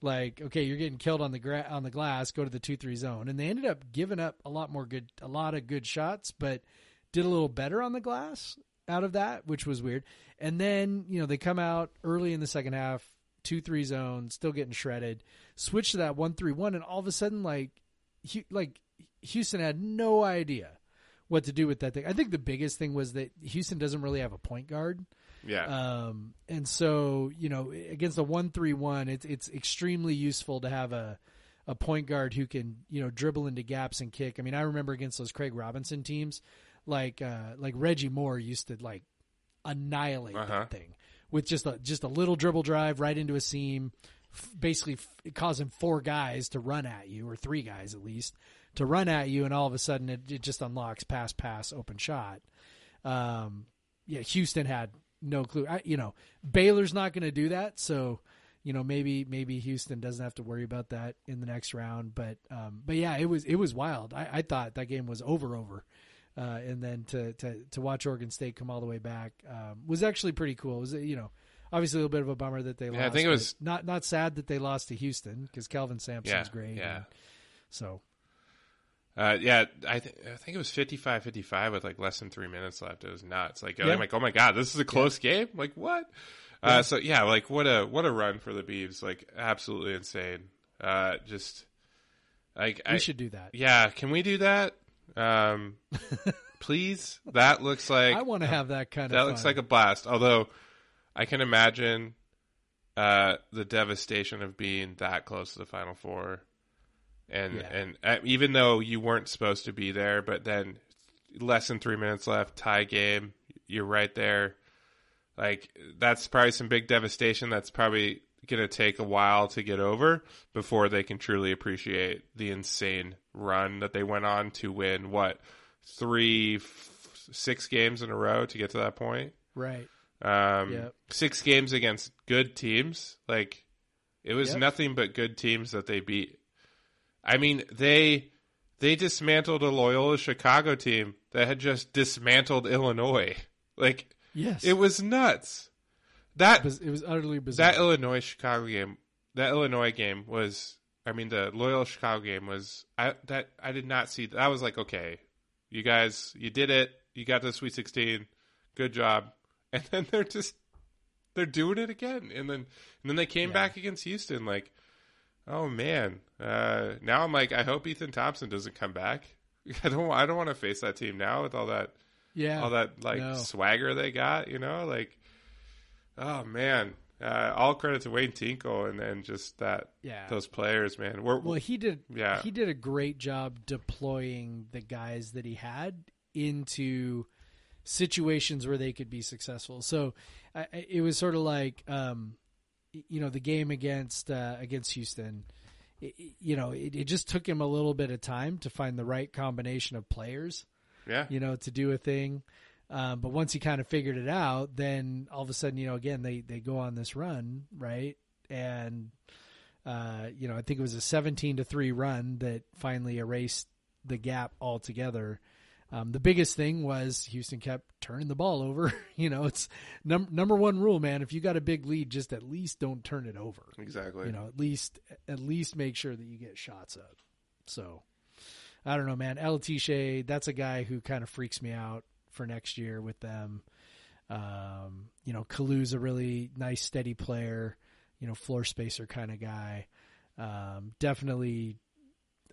Like, okay, you're getting killed on the gra- on the glass, go to the two three zone, and they ended up giving up a lot more good, a lot of good shots, but did a little better on the glass out of that, which was weird. And then you know they come out early in the second half, two three zone, still getting shredded. Switch to that one three one, and all of a sudden, like, like Houston had no idea what to do with that thing. I think the biggest thing was that Houston doesn't really have a point guard. yeah. Um, and so, you know, against a one-three-one, it's it's extremely useful to have a a point guard who can, you know, dribble into gaps and kick. I mean, I remember against those Craig Robinson teams, like uh, like Reggie Moore used to like annihilate Uh-huh. that thing with just a just a little dribble drive right into a seam, f- basically f- causing four guys to run at you or three guys at least to run at you, and all of a sudden it, it just unlocks pass, pass, open shot. Um, yeah, Houston had no clue. I, you know, Baylor's not going to do that, so you know maybe maybe Houston doesn't have to worry about that in the next round. But um, but yeah, it was it was wild. I, I thought that game was over over. Uh, and then to, to, to watch Oregon State come all the way back um, was actually pretty cool. It was you know obviously a little bit of a bummer that they lost. I think it was- not not sad that they lost to Houston because Kelvin Sampson's Yeah, great. yeah. So Uh, yeah, I, th- I think it was 55-55 with like less than three minutes left. It was nuts. Like Yeah. I'm like, oh my god, this is a close game. Like what? Uh, so yeah, like what a what a run for the Beavs. Like absolutely insane. Uh, just like we I should do that. yeah, can we do that? Um, please. That looks like I want to have that kind of. that looks fun. like a blast. Although I can imagine uh, the devastation of being that close to the Final Four, and Yeah. and uh, even though you weren't supposed to be there, but then less than three minutes left, tie game, you're right there. Like that's probably some big devastation. That's probably going to take a while to get over before they can truly appreciate the insane run that they went on to win what three, f- six games in a row to get to that point. Right. Um, Yep. Six games against good teams. Like it was Yep. nothing but good teams that they beat. I mean, they they dismantled a Loyola Chicago team that had just dismantled Illinois. Like Yes. it was nuts. That It was, it was utterly bizarre. that Illinois Chicago game, that Illinois game was. I mean, the Loyal Chicago game was. I that I did not see. That. I was like, okay, you guys, you did it. You got to the Sweet Sixteen. Good job. And then they're just they're doing it again. And then and then they came Yeah. back against Houston. Like, oh man. Uh, now I'm like, I hope Ethan Thompson doesn't come back. I don't. I don't want to face that team now with all that yeah. all that like no. swagger they got, you know, like oh man. Uh, all credit to Wayne Tinkle and then just that Yeah. those players, man. We're, Well, he did. Yeah. he did a great job deploying the guys that he had into situations where they could be successful. So I- it was sort of like, um, you know, the game against uh, against Houston. It- you know, it, it just took him a little bit of time to find the right combination of players. yeah, you know, to do a thing. Um, but once he kind of figured it out, then all of a sudden, you know, again they they go on this run, right? And uh, you know, I think it was a seventeen to three run that finally erased the gap altogether. Um, the biggest thing was Houston kept turning the ball over. you know, it's num- number one rule, man. If you got a big lead, just at least don't turn it over exactly. you know at least at least make sure that you get shots up so i don't know man Alatishe, that's a guy who kind of freaks me out for next year with them. Um, you know Calloo's a really nice steady player you know floor spacer kind of guy. Um, definitely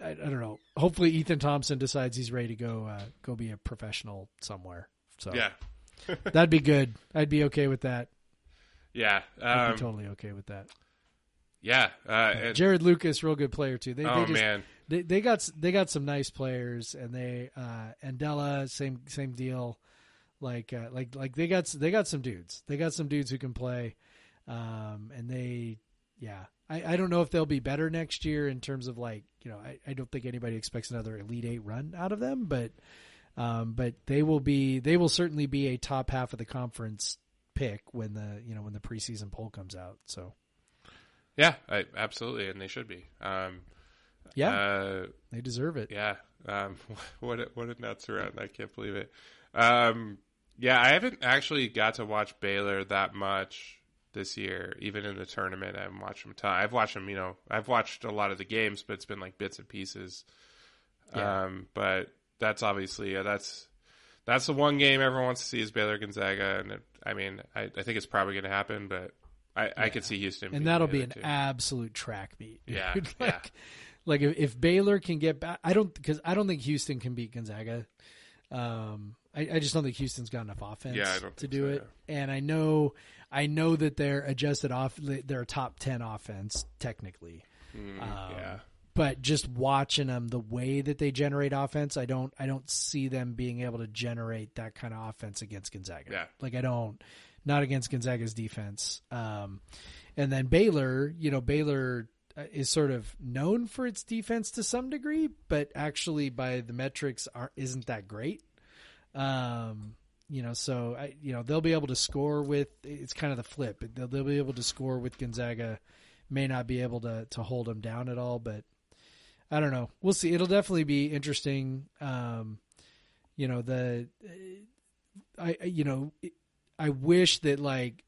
I, I don't know. Hopefully ethan thompson decides he's ready to go uh, go be a professional somewhere. So yeah, that'd be good. I'd be okay with that. Yeah, i'd um, be totally okay with that. yeah. Uh, and- Jarod Lucas real good player too. They, oh they just, man, they they got they got some nice players and they uh Andela same same deal. Like uh, like like they got they got some dudes. They got some dudes who can play. Um and they yeah. I, I don't know if they'll be better next year in terms of like you know I, I don't think anybody expects another elite eight run out of them but um but they will be they will certainly be a top half of the conference pick when the you know when the preseason poll comes out so. Yeah, I, absolutely, and they should be. Um, yeah uh, they deserve it Yeah. Um, what a, what a nuts run! I can't believe it. Um, yeah, I haven't actually got to watch Baylor that much this year. Even in the tournament, I haven't watched them. Ton. I've watched them. You know, I've watched a lot of the games, but it's been like bits and pieces. Yeah. Um, but that's obviously uh, that's that's the one game everyone wants to see is Baylor Gonzaga, and it, I mean, I, I think it's probably going to happen, but I, I could see Houston, and that'll be an too. absolute track meet. dude. Yeah, like, yeah. Like if, if Baylor can get back, I don't because I don't think Houston can beat Gonzaga. Um, I, I just don't think Houston's got enough offense Yeah, to do so, it. And I know, I know that they're adjusted off. They're a top ten offense technically. Mm, Um, yeah, But just watching them, the way that they generate offense, I don't, I don't see them being able to generate that kind of offense against Gonzaga. Yeah. Like I don't, not against Gonzaga's defense. Um, and then Baylor, you know, Baylor is sort of known for its defense to some degree, but actually by the metrics aren't isn't that great. Um, you know, so I, you know, they'll be able to score with. It's kind of the flip. They'll, they'll be able to score with Gonzaga. May not be able to to hold them down at all, but I don't know. We'll see. It'll definitely be interesting. Um, you know, the I- you know, I wish that like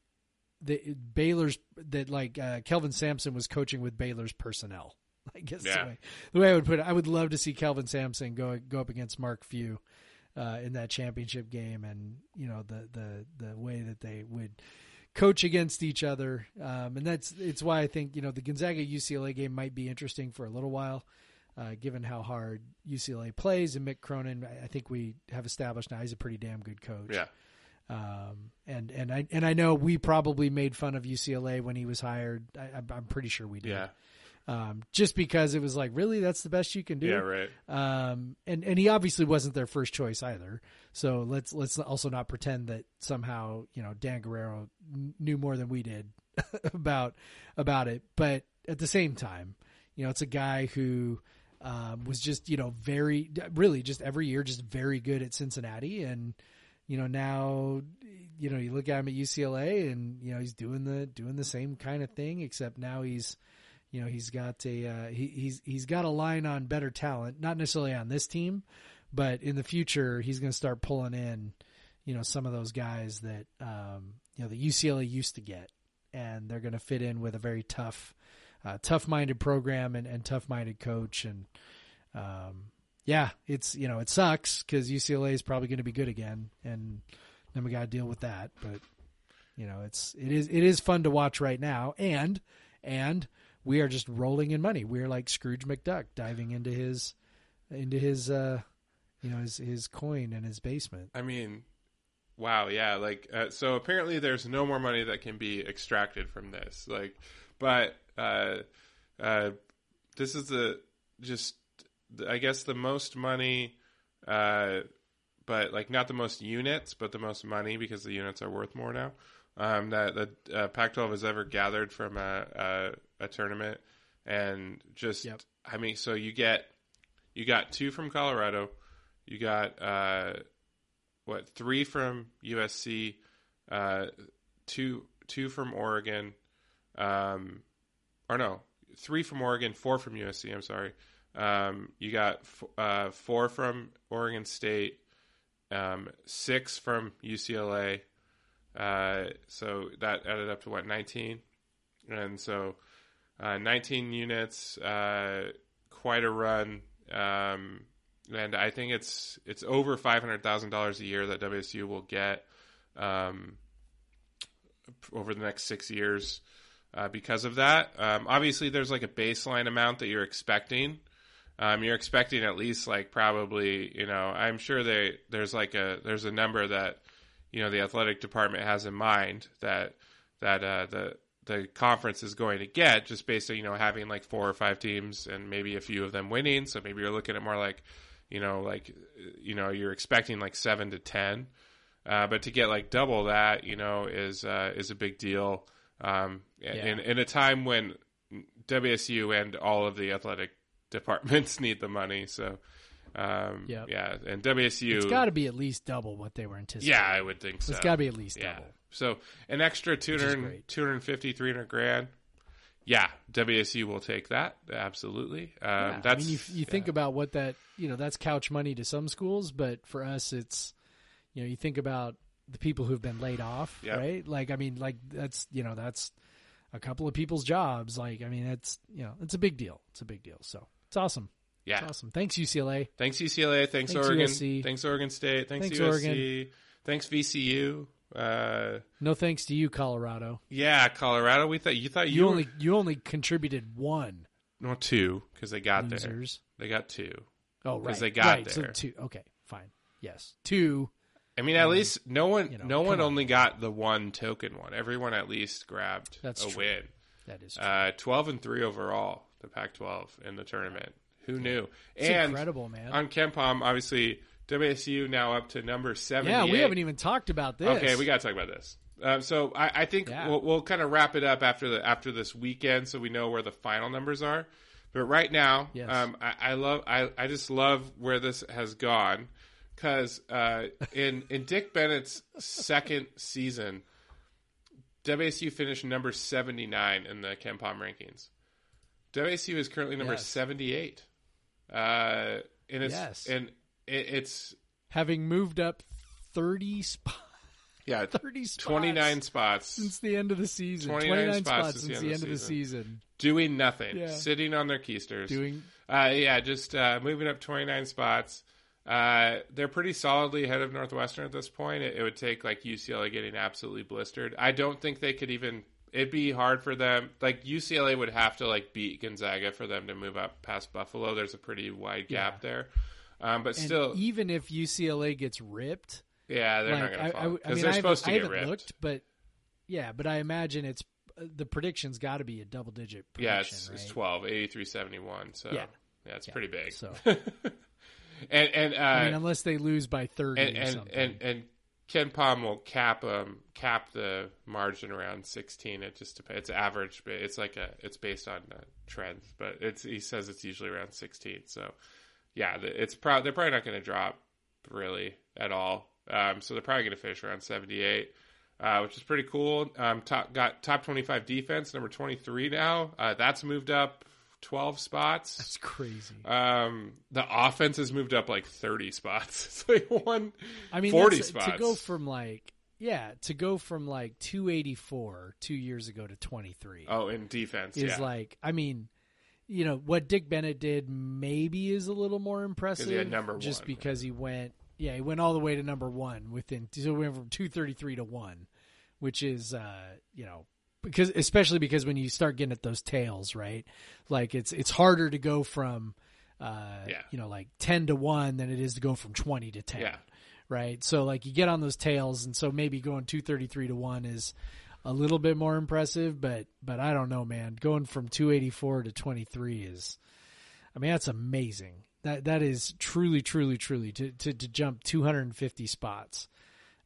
the Baylor's that like uh, Kelvin Sampson was coaching with Baylor's personnel. I guess Yeah. the, way, the way I would put it, I would love to see Kelvin Sampson go go up against Mark Few uh, in that championship game, and you know the the the way that they would coach against each other, um, and that's it's why I think you know the Gonzaga UCLA game might be interesting for a little while. Uh, given how hard UCLA plays, and Mick Cronin, I I think we have established now he's a pretty damn good coach. yeah, Um, and and I and I know we probably made fun of UCLA when he was hired. I, I'm- I'm pretty sure we did. yeah, Um, just because it was like, really, that's the best you can do. yeah. Right. Um, and and he obviously wasn't their first choice either. So let's let's also not pretend that somehow you know Dan Guerrero knew more than we did about about it, but at the same time, you know, it's a guy who um, was just you know very really just every year just very good at Cincinnati, and you know now you know you look at him at UCLA, and you know he's doing the doing the same kind of thing, except now he's you know he's got a uh, he, he's he's got a line on better talent, not necessarily on this team, but in the future he's going to start pulling in you know some of those guys that um, you know the UCLA used to get, and they're going to fit in with a very tough, uh, tough-minded program and, and tough-minded coach, and um, yeah, it's you know it sucks because UCLA is probably going to be good again, and then we got to deal with that. But you know it's it is it is fun to watch right now, and and we are just rolling in money. We're like Scrooge McDuck diving into his into his uh you know his his coin in his basement. I mean, wow, yeah. Like, uh, so apparently there's no more money that can be extracted from this. Like, but uh, uh, this is the just, I guess, the most money, uh, but like not the most units, but the most money because the units are worth more now. Um, that that uh, Pac-12 has ever gathered from a a, a tournament, and just, Yep. I mean, so you get you got two from Colorado, you got uh, what three from USC, uh, two two from Oregon, um, or no, three from Oregon, four from USC. I'm sorry. Um, you got f- uh, four from Oregon State, um, six from UCLA. Uh, so that added up to what 19, and so uh, 19 units, uh, quite a run. Um, and I think it's it's over five hundred thousand dollars a year that WSU will get um, over the next six years uh, because of that. Um, obviously, there's like a baseline amount that you're expecting. Um, you're expecting at least like probably you know I'm sure they there's like a there's a number that you know the athletic department has in mind that that uh, the the conference is going to get just based on you know having like four or five teams and maybe a few of them winning. So maybe you're looking at more like you know like you know you're expecting like seven to ten. Uh, but to get like double that, you know, is uh, is a big deal. Um, in in a time when WSU and all of the athletic departments need the money, so um, Yep. yeah, and WSU, It's got to be at least double what they were anticipating. yeah, I would think so. it's got to be at least yeah. double. So an extra 200, great. 250, 300 grand. Yeah, WSU will take that absolutely. Um, Yeah, that's I mean, you, you think yeah. about what that you know that's couch money to some schools, but for us, it's you know you think about the people who've been laid off, Yep. right? Like, I mean, like that's you know that's a couple of people's jobs. Like, I mean, it's you know it's a big deal. It's a big deal. So it's awesome. yeah. It's awesome. Thanks UCLA. Thanks UCLA. Thanks, Thanks, Oregon. USC. Thanks Oregon State. Thanks, Thanks, USC. Oregon. Thanks VCU. Uh, No thanks to you, Colorado. yeah, Colorado. We thought you thought you, You were- only you only contributed one. no two because they got there. They got two. Oh, right. Because they got right. there. So two. Okay, fine. Yes, two. I mean, at least no one, you know, no one on. only got the one token one. Everyone at least grabbed That's a true. win. That is true. Uh, Twelve and three overall, the Pac-12 in the tournament. Who knew? It's and incredible, man. on KenPom, obviously WSU now up to number seven. yeah, we haven't even talked about this. Okay, we got to talk about this. Um, so I, I think Yeah. we'll, we'll kind of wrap it up after the after this weekend, so we know where the final numbers are. But right now, Yes. um, I, I love I, I just love where this has gone because uh, in in Dick Bennett's second season, WSU finished number seventy nine in the KenPom rankings. WSU is currently number Yes. seventy eight, uh, and it's Yes. and it, it's having moved up 30 spots, yeah 30 spots 29 spots since the end of the season. 29 29, spots spots, since the end of the season. doing nothing, Yeah. sitting on their keisters. Doing uh, yeah, just uh, moving up 29 spots. Uh, they're pretty solidly ahead of Northwestern at this point. It, it would take like UCLA getting absolutely blistered. I don't think they could even. It'd be hard for them. Like UCLA would have to like beat Gonzaga for them to move up past Buffalo. There's a pretty wide gap there. Um, but and still, even if UCLA gets ripped, yeah, they're not like going I, to I, fall I mean, they're I supposed to haven't, get ripped. looked, but yeah, but I imagine it's uh, the prediction's got to be a double digit. yeah, it's, right? it's 12, 83, 71. So Yeah. yeah, it's Yeah. pretty big. So and and uh, I mean, unless they lose by thirty and and, and and KenPom will cap um cap the margin around 16. It just depends. It's average, but it's like a it's based on uh, trends, but it's he says it's usually around 16. So yeah, it's probably they're probably not going to drop really at all. Um, so they're probably going to finish around 78. Uh, which is pretty cool. Um, top got top 25 defense, number 23 now. Uh, that's moved up 12 spots. That's crazy. Um, the offense has moved up like 30 spots. It's like one, I mean, 40 spots. to go from like yeah, to go from like 284 two years ago to 23 oh, in defense, is yeah. like, I mean, you know what Dick Bennett did maybe is a little more impressive, had number just one. because he went, yeah, he went all the way to number one within, so he went from 233 to one, which is, uh, you know. Because especially because when you start getting at those tails, right? Like it's it's harder to go from, uh, Yeah. you know, like ten to one than it is to go from twenty to ten Yeah. right? So like you get on those tails, and so maybe going two thirty three to one is a little bit more impressive, but but I don't know, man. Going from two eighty four to twenty three is, I mean, that's amazing. That that is truly, truly, truly to to, to jump two hundred and fifty spots.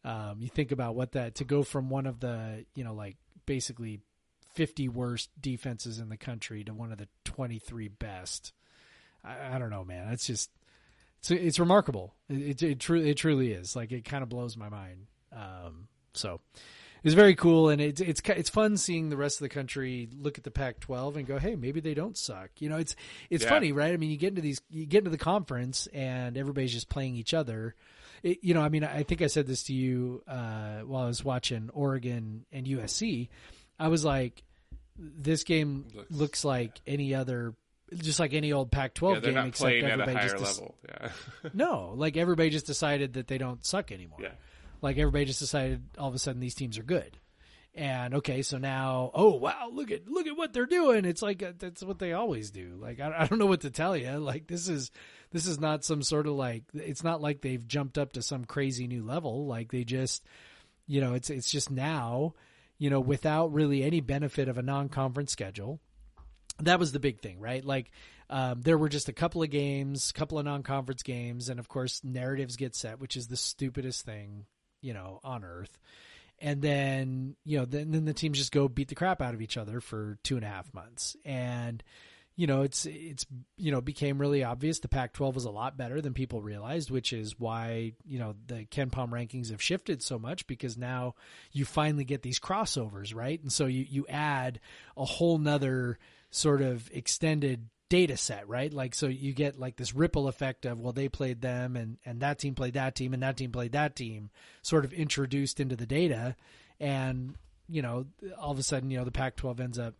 Um, you think about what that to go from one of the you know like basically fifty worst defenses in the country to one of the twenty three best. I, I don't know, man. It's just it's it's remarkable. It it, it truly it truly is. Like it kind of blows my mind. Um, so it's very cool, and it's it's it's fun seeing the rest of the country look at the Pac-12 and go, hey, maybe they don't suck. You know, it's it's Yeah. funny, right? I mean, you get into these, you get into the conference, and everybody's just playing each other. It, you know, I mean, I think I said this to you uh, while I was watching Oregon and USC. I was like, this game Looks- looks, like any other. Just like any old Pac-12 yeah, they're game, not except playing at a everybody higher just level. Yeah. no, like everybody just decided that they don't suck anymore. Yeah. Like everybody just decided all of a sudden these teams are good. And okay, so now, oh wow, look at look at what they're doing. It's like uh, that's what they always do. Like I, I don't know what to tell you. Like this is this is not some sort of like it's not like they've jumped up to some crazy new level. Like they just, you know, it's it's just now, you know, without really any benefit of a non-conference schedule that was the big thing, right? Like, um, there were just a couple of games, couple of non-conference games, and of course, narratives get set, which is the stupidest thing, you know, on earth. And then, you know, then, then the teams just go beat the crap out of each other for two and a half months. And, you know, it's, it's, you know, became really obvious the Pac 12 was a lot better than people realized, which is why, you know, the KenPom rankings have shifted so much because now you finally get these crossovers, right? And so you, you add a whole nother sort of extended data set, right? Like, so you get like this ripple effect of, well, they played them and, and that team played that team and that team played that team sort of introduced into the data. And, you know, all of a sudden, you know, the Pac 12 ends up,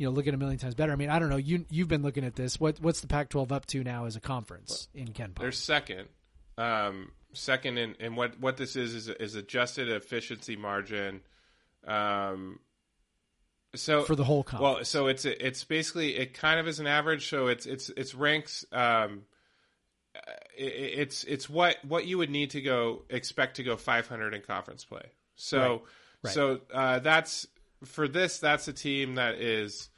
you know, looking a million times better. I mean, I don't know. You, you've been looking at this. What, what's the Pac 12 up to now as a conference in Ken? They're second. Um, second in, and what, what this is, is, is adjusted efficiency margin. Um, so For the whole conference. Well, so it's it's basically it kind of is an average. So it's it's it's ranks. Um, it, it's it's what what you would need to go expect to go 500 in conference play. So Right. Right. so uh, that's for this. That's a team that is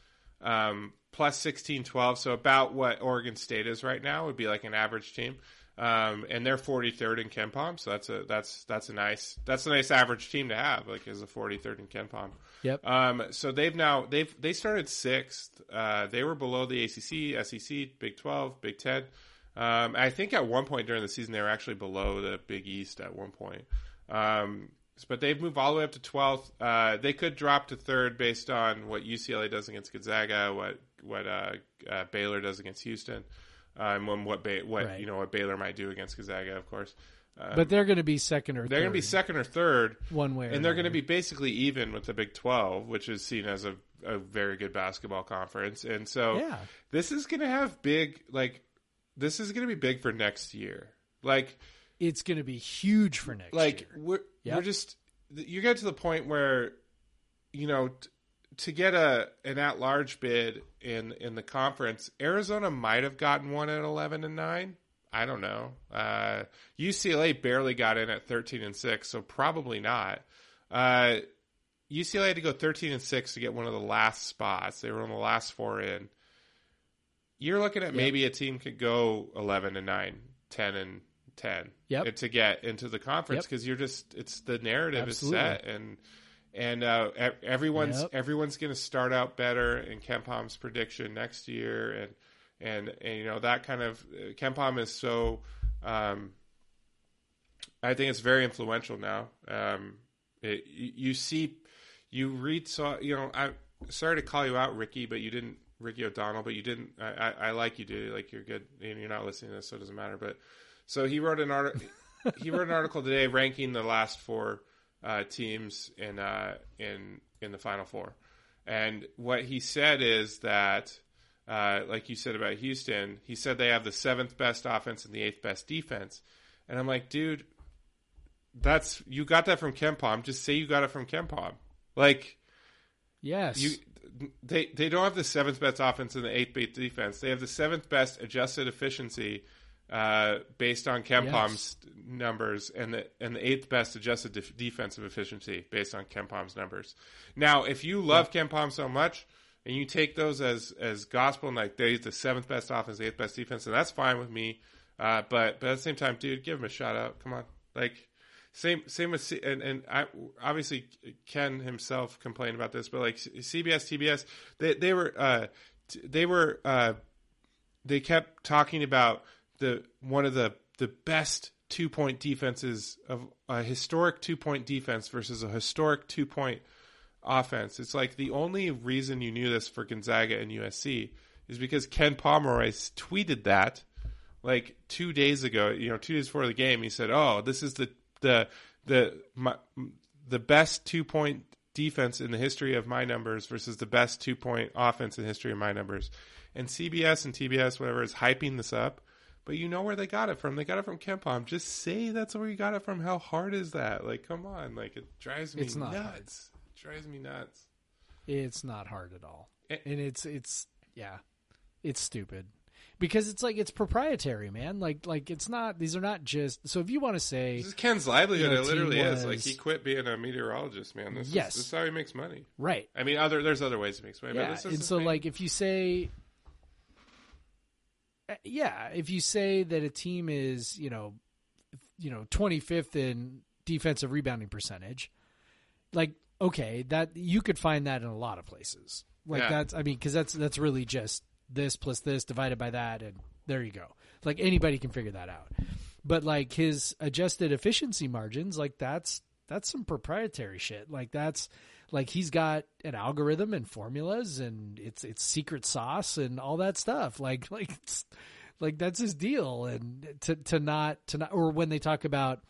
um, plus 16, 12. So about what Oregon State is right now would be like an average team. Um, and they're 43rd in KenPom, so that's a that's that's a nice that's a nice average team to have, like as a 43rd in KenPom. Yep. Um, so they've now they've they started sixth. Uh, they were below the ACC, SEC, Big Twelve, Big Ten. Um, I think at one point during the season they were actually below the Big East at one point. Um, but they've moved all the way up to twelfth. Uh, they could drop to third based on what UCLA does against Gonzaga, what what uh, uh, Baylor does against Houston, um, and what ba- what Right. you know what Baylor might do against Gonzaga, of course. Um, but they're going to be second or they're going to be second or third one way, or and they're going to be basically even with the Big 12, which is seen as a, a very good basketball conference. And so Yeah. this is going to have big, like, this is going to be big for next year. Like, It's going to be huge for next like year. we're Yep. we're just you get to the point where you know t- to get a an at large bid in in the conference, Arizona might have gotten one at eleven and nine. I don't know. Uh, UCLA barely got in at thirteen and six, so probably not. Uh, UCLA had to go thirteen and six to get one of the last spots. They were on the last four in. You're looking at maybe a team could go eleven and nine, 10 and ten. Yep. To get into the conference Yep. because you're just it's the narrative Absolutely. is set and and uh, everyone's Yep. everyone's going to start out better in KenPom's prediction next year and and and you know that kind of uh, Kempom is so. Um, I think it's very influential now. Um, it, you, you see, you read, so you know, I sorry to call you out, Ricky, but you didn't, Ricky O'Donnell, but you didn't. I, I, I like you, dude. Like you're good, and you're not listening to this, so it doesn't matter. But so he wrote an article. he wrote an article today ranking the last four uh, teams in uh, in in the Final Four, and what he said is that. Uh, like you said about Houston, he said they have the seventh best offense and the eighth best defense. And I'm like, dude, that's you got that from KenPom. Just say you got it from KenPom. Like Yes. you, they they don't have the seventh best offense and the eighth best defense. They have the seventh best adjusted efficiency uh, based on KenPom's numbers, and the and the eighth best adjusted def- defensive efficiency based on KenPom's numbers. Now, if you love KenPom so much and you take those as as gospel, and like they're the seventh best offense, eighth best defense, and that's fine with me. Uh, but but at the same time, dude, give him a shout out. Come on, like same same with C- and and I, obviously Ken himself complained about this, but like CBS, TBS, they they were uh, they were uh, they kept talking about the one of the the best two point defenses of a historic two point defense versus a historic two point offense. It's like the only reason you knew this for Gonzaga and USC is because Ken Pomeroy tweeted that like two days ago. You know, two days before the game, he said, "Oh, this is the the the my, the best two point defense in the history of my numbers versus the best two point offense in the history of my numbers." And CBS and TBS, whatever, is hyping this up. But you know where they got it from. They got it from KenPom. Just say that's where you got it from. How hard is that? Like, come on. Like, it drives me It's not hard. nuts. It drives me nuts. It's not hard at all, Eh. and it's it's yeah, it's stupid because it's like it's proprietary, man. Like like it's not. These are not just. So if you want to say This is Ken's livelihood. You know, it literally team is. Like, he quit being a meteorologist, man. This, Yes. is, this is how he makes money. right, I mean, other there's other ways he makes money. but yeah, this is and so like if you say. Uh, Yeah, if you say that a team is, you know, you know, 25th in defensive rebounding percentage, like okay, that you could find that in a lot of places. Like Yeah. that's I mean cuz that's that's really just this plus this divided by that and there you go. Like anybody can figure that out. But like his adjusted efficiency margins, like that's that's some proprietary shit. Like that's like he's got an algorithm and formulas and it's it's secret sauce and all that stuff. Like like it's like that's his deal and to to not to not or when they talk about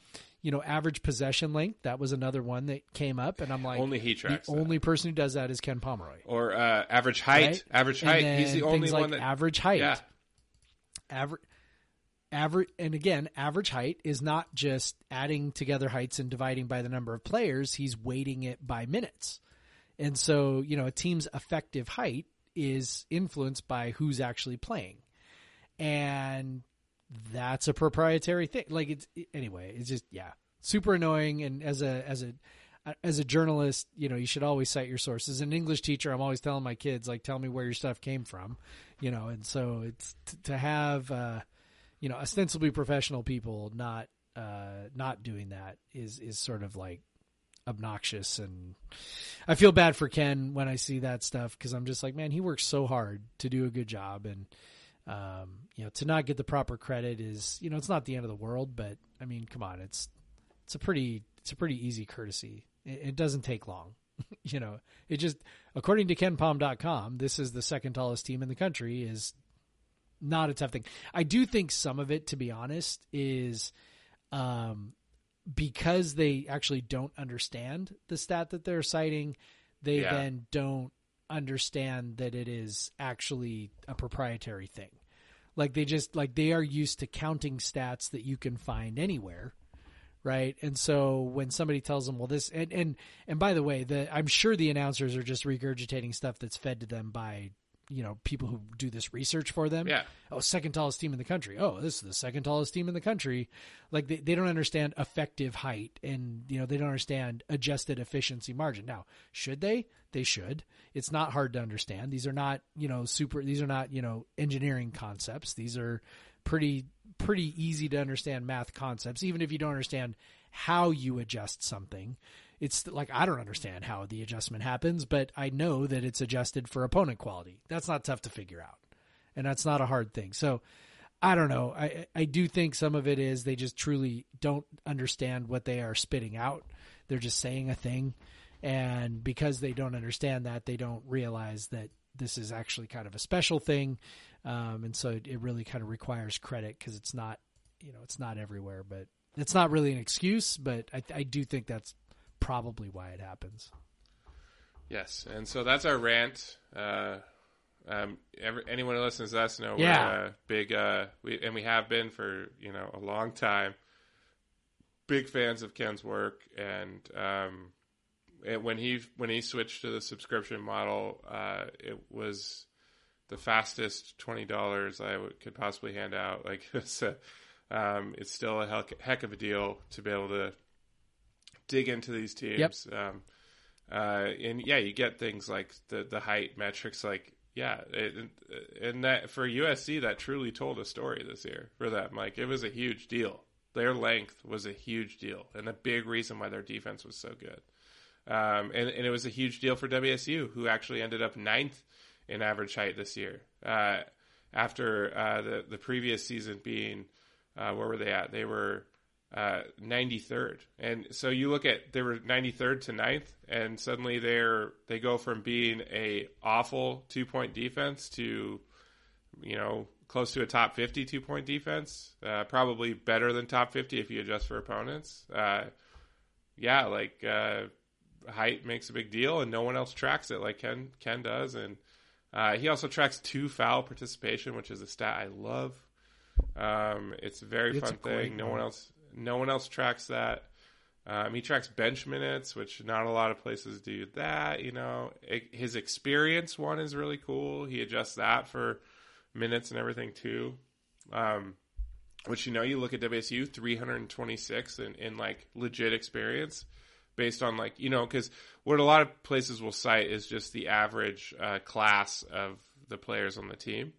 you know average possession length that was another one that came up and I'm like Only he tracks the that. only person who does that is Ken Pomeroy or uh, average height. right? Average height. He's the only things one like that. average height Yeah. average average and again average height is not just adding together heights and dividing by the number of players he's weighting it by minutes. And so you know a team's effective height is influenced by who's actually playing. And that's a proprietary thing. Like it's anyway it's just yeah super annoying. And as a as a as a journalist you know you should always cite your sources. As an english teacher i'm always telling my kids like tell me where your stuff came from you know? And so it's t- to have uh you know ostensibly professional people not uh not doing that is is sort of like obnoxious and I feel bad for Ken when I see that stuff because I'm just like, man, he works so hard to do a good job, and um, you know, to not get the proper credit is, you know, it's not the end of the world, but I mean, come on, it's it's a pretty it's a pretty easy courtesy. It, it doesn't take long, you know. It just according to KenPom.com, this is the second tallest team in the country. Is not a tough thing. I do think some of it, to be honest, is um, because they actually don't understand the stat that they're citing, they Yeah. then don't understand that it is actually a proprietary thing. Like they just like they are used to counting stats that you can find anywhere. Right. And so when somebody tells them, well, this, and, and, and by the way, the, I'm sure the announcers are just regurgitating stuff that's fed to them by, you know, people who do this research for them Yeah. oh, second tallest team in the country. Oh, this is the second tallest team in the country. Like they, they don't understand effective height and, you know, they don't understand adjusted efficiency margin. Now, should they? They should. It's not hard to understand. These are not, you know, super, these are not, you know, engineering concepts. These are pretty pretty easy to understand math concepts, even if you don't understand how you adjust something. It's like I don't understand how the adjustment happens, but I know that it's adjusted for opponent quality. That's not tough to figure out, and that's not a hard thing. So I don't know. I I do think some of it is they just truly don't understand what they are spitting out. They're just saying a thing, and because they don't understand that, they don't realize that this is actually kind of a special thing, um, and so it, it really kind of requires credit because it's not, you know, it's not everywhere, but it's not really an excuse. But I I do think that's probably why it happens. Yes, and so that's our rant. Uh, um, every, anyone who listens to us know Yeah. we're uh, big, uh, we, and we have been for you know a long time. Big fans of Ken's work, and um, it, when he when he switched to the subscription model, uh, it was the fastest twenty dollars I w- could possibly hand out. Like it's a, um, it's still a heck, heck of a deal to be able to dig into these teams. Um, uh, and yeah, you get things like the the height metrics. Like yeah, it, and that for USC that truly told a story this year for them. Like it was a huge deal. Their length was a huge deal, and a big reason why their defense was so good. Um, and, and it was a huge deal for WSU, who actually ended up ninth in average height this year. Uh, after uh, the the previous season being, uh, where were they at? They were uh, 93rd, and so you look at they were 93rd to 9th, and suddenly they're they go from being a awful two point defense to, you know, close to a top 50 two point defense, uh, probably better than top 50 if you adjust for opponents. Uh, yeah, like uh, height makes a big deal, and no one else tracks it like Ken Ken does, and uh, he also tracks two foul participation, which is a stat I love. Um, it's a very It's fun a thing. No one else, no one else tracks that. Um, he tracks bench minutes, which not a lot of places do that. You know, it, his experience one is really cool. He adjusts that for minutes and everything too. Um, which you know, you look at WSU 326 in, in like legit experience based on like you know because what a lot of places will cite is just the average uh, class of the players on the team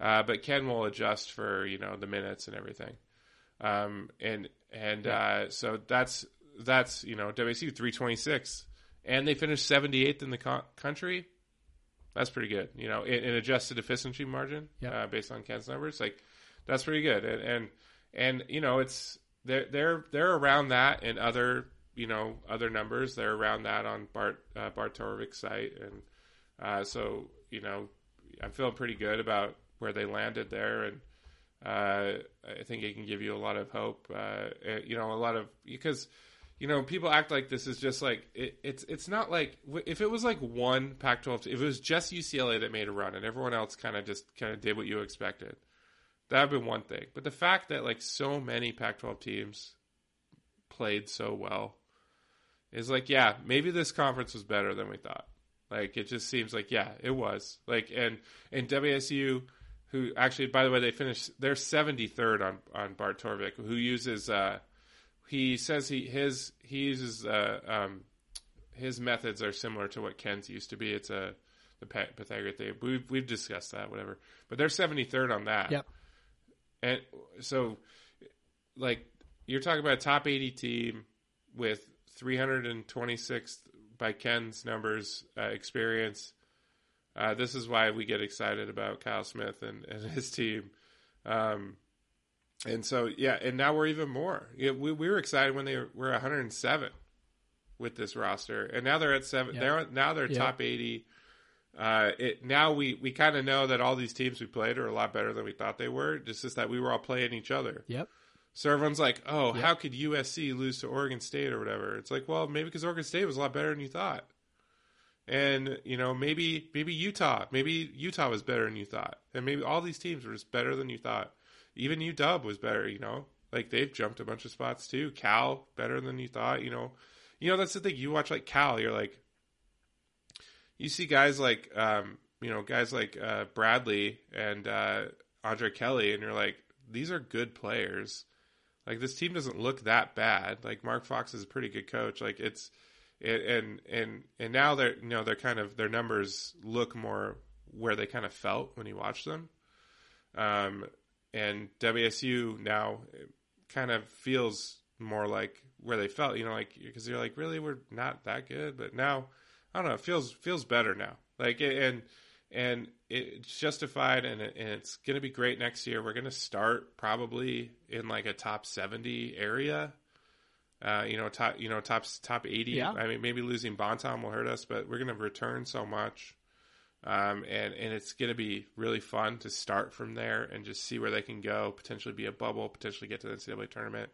uh, but ken will adjust for you know the minutes and everything um, and and uh, so that's that's you know wsu 326 and they finished 78th in the co- country. That's pretty good you know in, in adjusted efficiency margin Yep. uh, based on ken's numbers. Like that's pretty good. And and, and you know it's they're they're they're around that and other you know other numbers. They're around that on Bart uh, site. And uh, so you know I'm feeling pretty good about where they landed there. And uh, I think it can give you a lot of hope uh, eh, you know a lot of because you know people act like this is just like it, it's it's not like if it was like one Pac-12 if it was just UCLA that made a run and everyone else kind of just kind of did what you expected that would be one thing. But the fact that like so many Pac-12 teams played so well is like, yeah, maybe this conference was better than we thought. Like it just seems like, yeah, it was. Like and and WSU, who actually, by the way, they finished they're seventy third on on Bart Torvik, who uses uh he says he his he uses uh um his methods are similar to what Ken's used to be. It's a the Pythagorean theorem. We've we've discussed that, whatever. But they're seventy third on that. Yep. And so, like, you're talking about a top 80 team with 326 by Ken's numbers uh, experience. Uh, this is why we get excited about Kyle Smith and, and his team. Um, and so, yeah, and now we're even more. Yeah, we, we were excited when they were, were 107 with this roster, and now they're at seven. Yeah. They're now they're Yeah. top 80. Uh, it now we we kind of know that all these teams we played are a lot better than we thought they were. It's just that we were all playing each other. Yep. So everyone's like, "Oh, Yep. how could USC lose to Oregon State or whatever?" It's like, well, maybe because Oregon State was a lot better than you thought, and you know, maybe maybe Utah, maybe Utah was better than you thought, and maybe all these teams were just better than you thought. Even UW was better, you know, like they've jumped a bunch of spots too. Cal better than you thought, you know. You know, that's the thing. You watch like Cal, you're like, you see guys like, um, you know, guys like uh, Bradley and uh, Andre Kelly, and you're like, these are good players. Like this team doesn't look that bad. Like Mark Fox is a pretty good coach. Like it's, it, and and and now they're you know they're kind of their numbers look more where they kind of felt when you watch them. Um, and WSU now kind of feels more like where they felt, you know, like because you're like, really, we're not that good, but now I don't know, it feels feels better now. Like and and it's justified, and, it, and it's going to be great next year. We're going to start probably in like a top seventy area. Uh, you know, top you know top top eighty. Yeah. I mean, maybe losing Bonton will hurt us, but we're going to return so much. Um, and, and it's going to be really fun to start from there and just see where they can go, potentially be a bubble, potentially get to the NCAA tournament.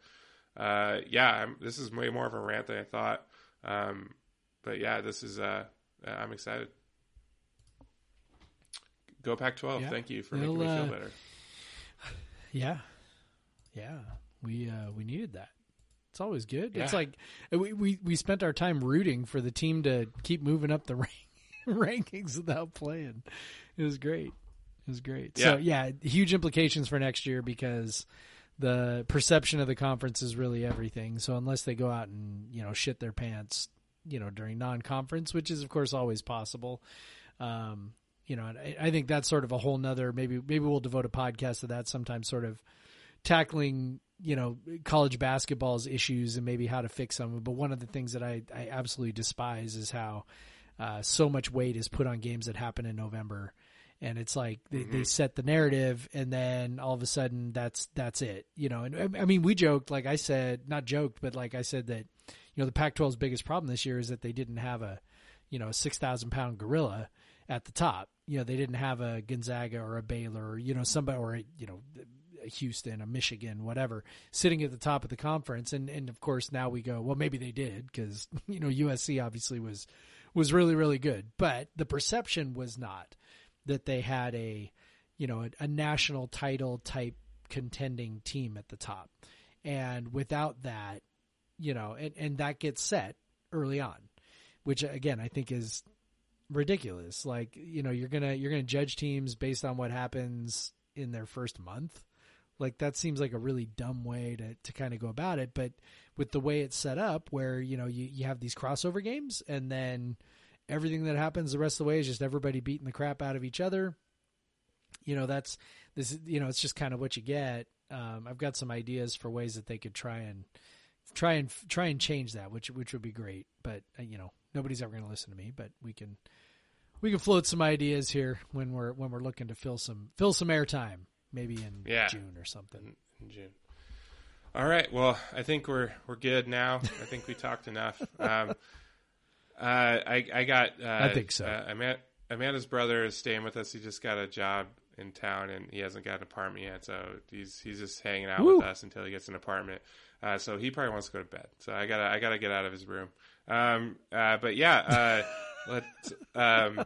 Uh, yeah, I'm, this is way more of a rant than I thought. Um, but yeah, this is, uh, I'm excited. Go Pac 12. Yeah. Thank you for making They'll, me feel uh, better. Yeah, yeah. We uh, we needed that. It's always good. It's like we, we we spent our time rooting for the team to keep moving up the rank, rankings without playing. It was great. It was great. So yeah, huge implications for next year because the perception of the conference is really everything. So unless they go out and you know shit their pants, you know during non-conference, which is of course always possible. Um, you know, I, I think that's sort of a whole nother. Maybe maybe we'll devote a podcast to that sometime. Sort of tackling you know college basketball's issues and maybe how to fix them. But one of the things that I, I absolutely despise is how uh, so much weight is put on games that happen in November. And it's like they, they set the narrative, and then all of a sudden that's that's it, you know. And I I mean, we joked, like I said, not joked, but like I said that, you know, the Pac-12's biggest problem this year is that they didn't have a, you know, a six thousand pound gorilla at the top. You know, they didn't have a Gonzaga or a Baylor, or, you know, somebody or a, you know, a Houston, a Michigan, whatever, sitting at the top of the conference. And and of course now we go, well, maybe they did because you know USC obviously was was really really good, but the perception was not that they had a you know a, a national title type contending team at the top. And without that, you know, and, and that gets set early on, which again I think is ridiculous. Like, you know, you're gonna you're gonna judge teams based on what happens in their first month. Like that seems like a really dumb way to, to kind of go about it. But with the way it's set up where, you know, you, you have these crossover games and then everything that happens the rest of the way is just everybody beating the crap out of each other. You know, that's this you know, it's just kind of what you get. Um, I've got some ideas for ways that they could try and try and try and change that, which which would be great. But uh, you know, nobody's ever going to listen to me. But we can we can float some ideas here when we're when we're looking to fill some fill some airtime, maybe in Yeah. June or something. in June. All right. Well, I think we're we're good now. I think we talked enough. Um, uh, I I got. Uh, I think so. Uh, Amanda, Amanda's brother is staying with us. He just got a job in town, and he hasn't got an apartment yet. So he's he's just hanging out Woo. with us until he gets an apartment. Uh, so he probably wants to go to bed. So I gotta I gotta get out of his room. Um, uh, but yeah. Uh, let um,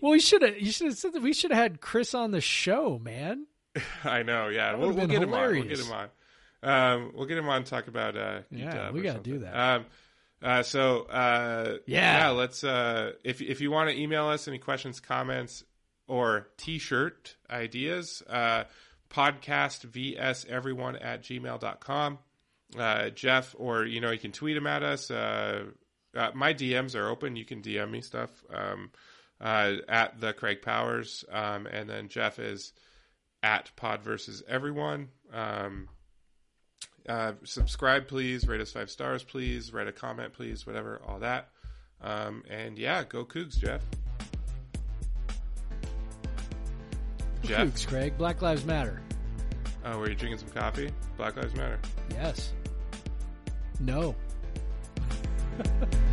Well, we should have you should have said that we should have had Chris on the show, man. I know. Yeah, we'll, we'll get him on. We'll get him on. Um, we'll get him on. Talk about uh, Yeah, we gotta something. do that. Um, uh, so uh, Yeah. let's. Uh, if if you want to email us any questions, comments, or T-shirt ideas, uh, podcast vs everyone at gmail.com. Uh, Jeff, or you know, you can tweet him at us. Uh, uh, my DMs are open. You can DM me stuff um, uh, at the Craig Powers, um, and then Jeff is at Pod versus Everyone. Um, uh, subscribe, please. Rate us five stars, please. Write a comment, please. Whatever, all that. Um, and yeah, go Cougs, Jeff. Jeff. Cougs, Craig. Black Lives Matter. Oh, were you drinking some coffee? Black Lives Matter. Yes. No.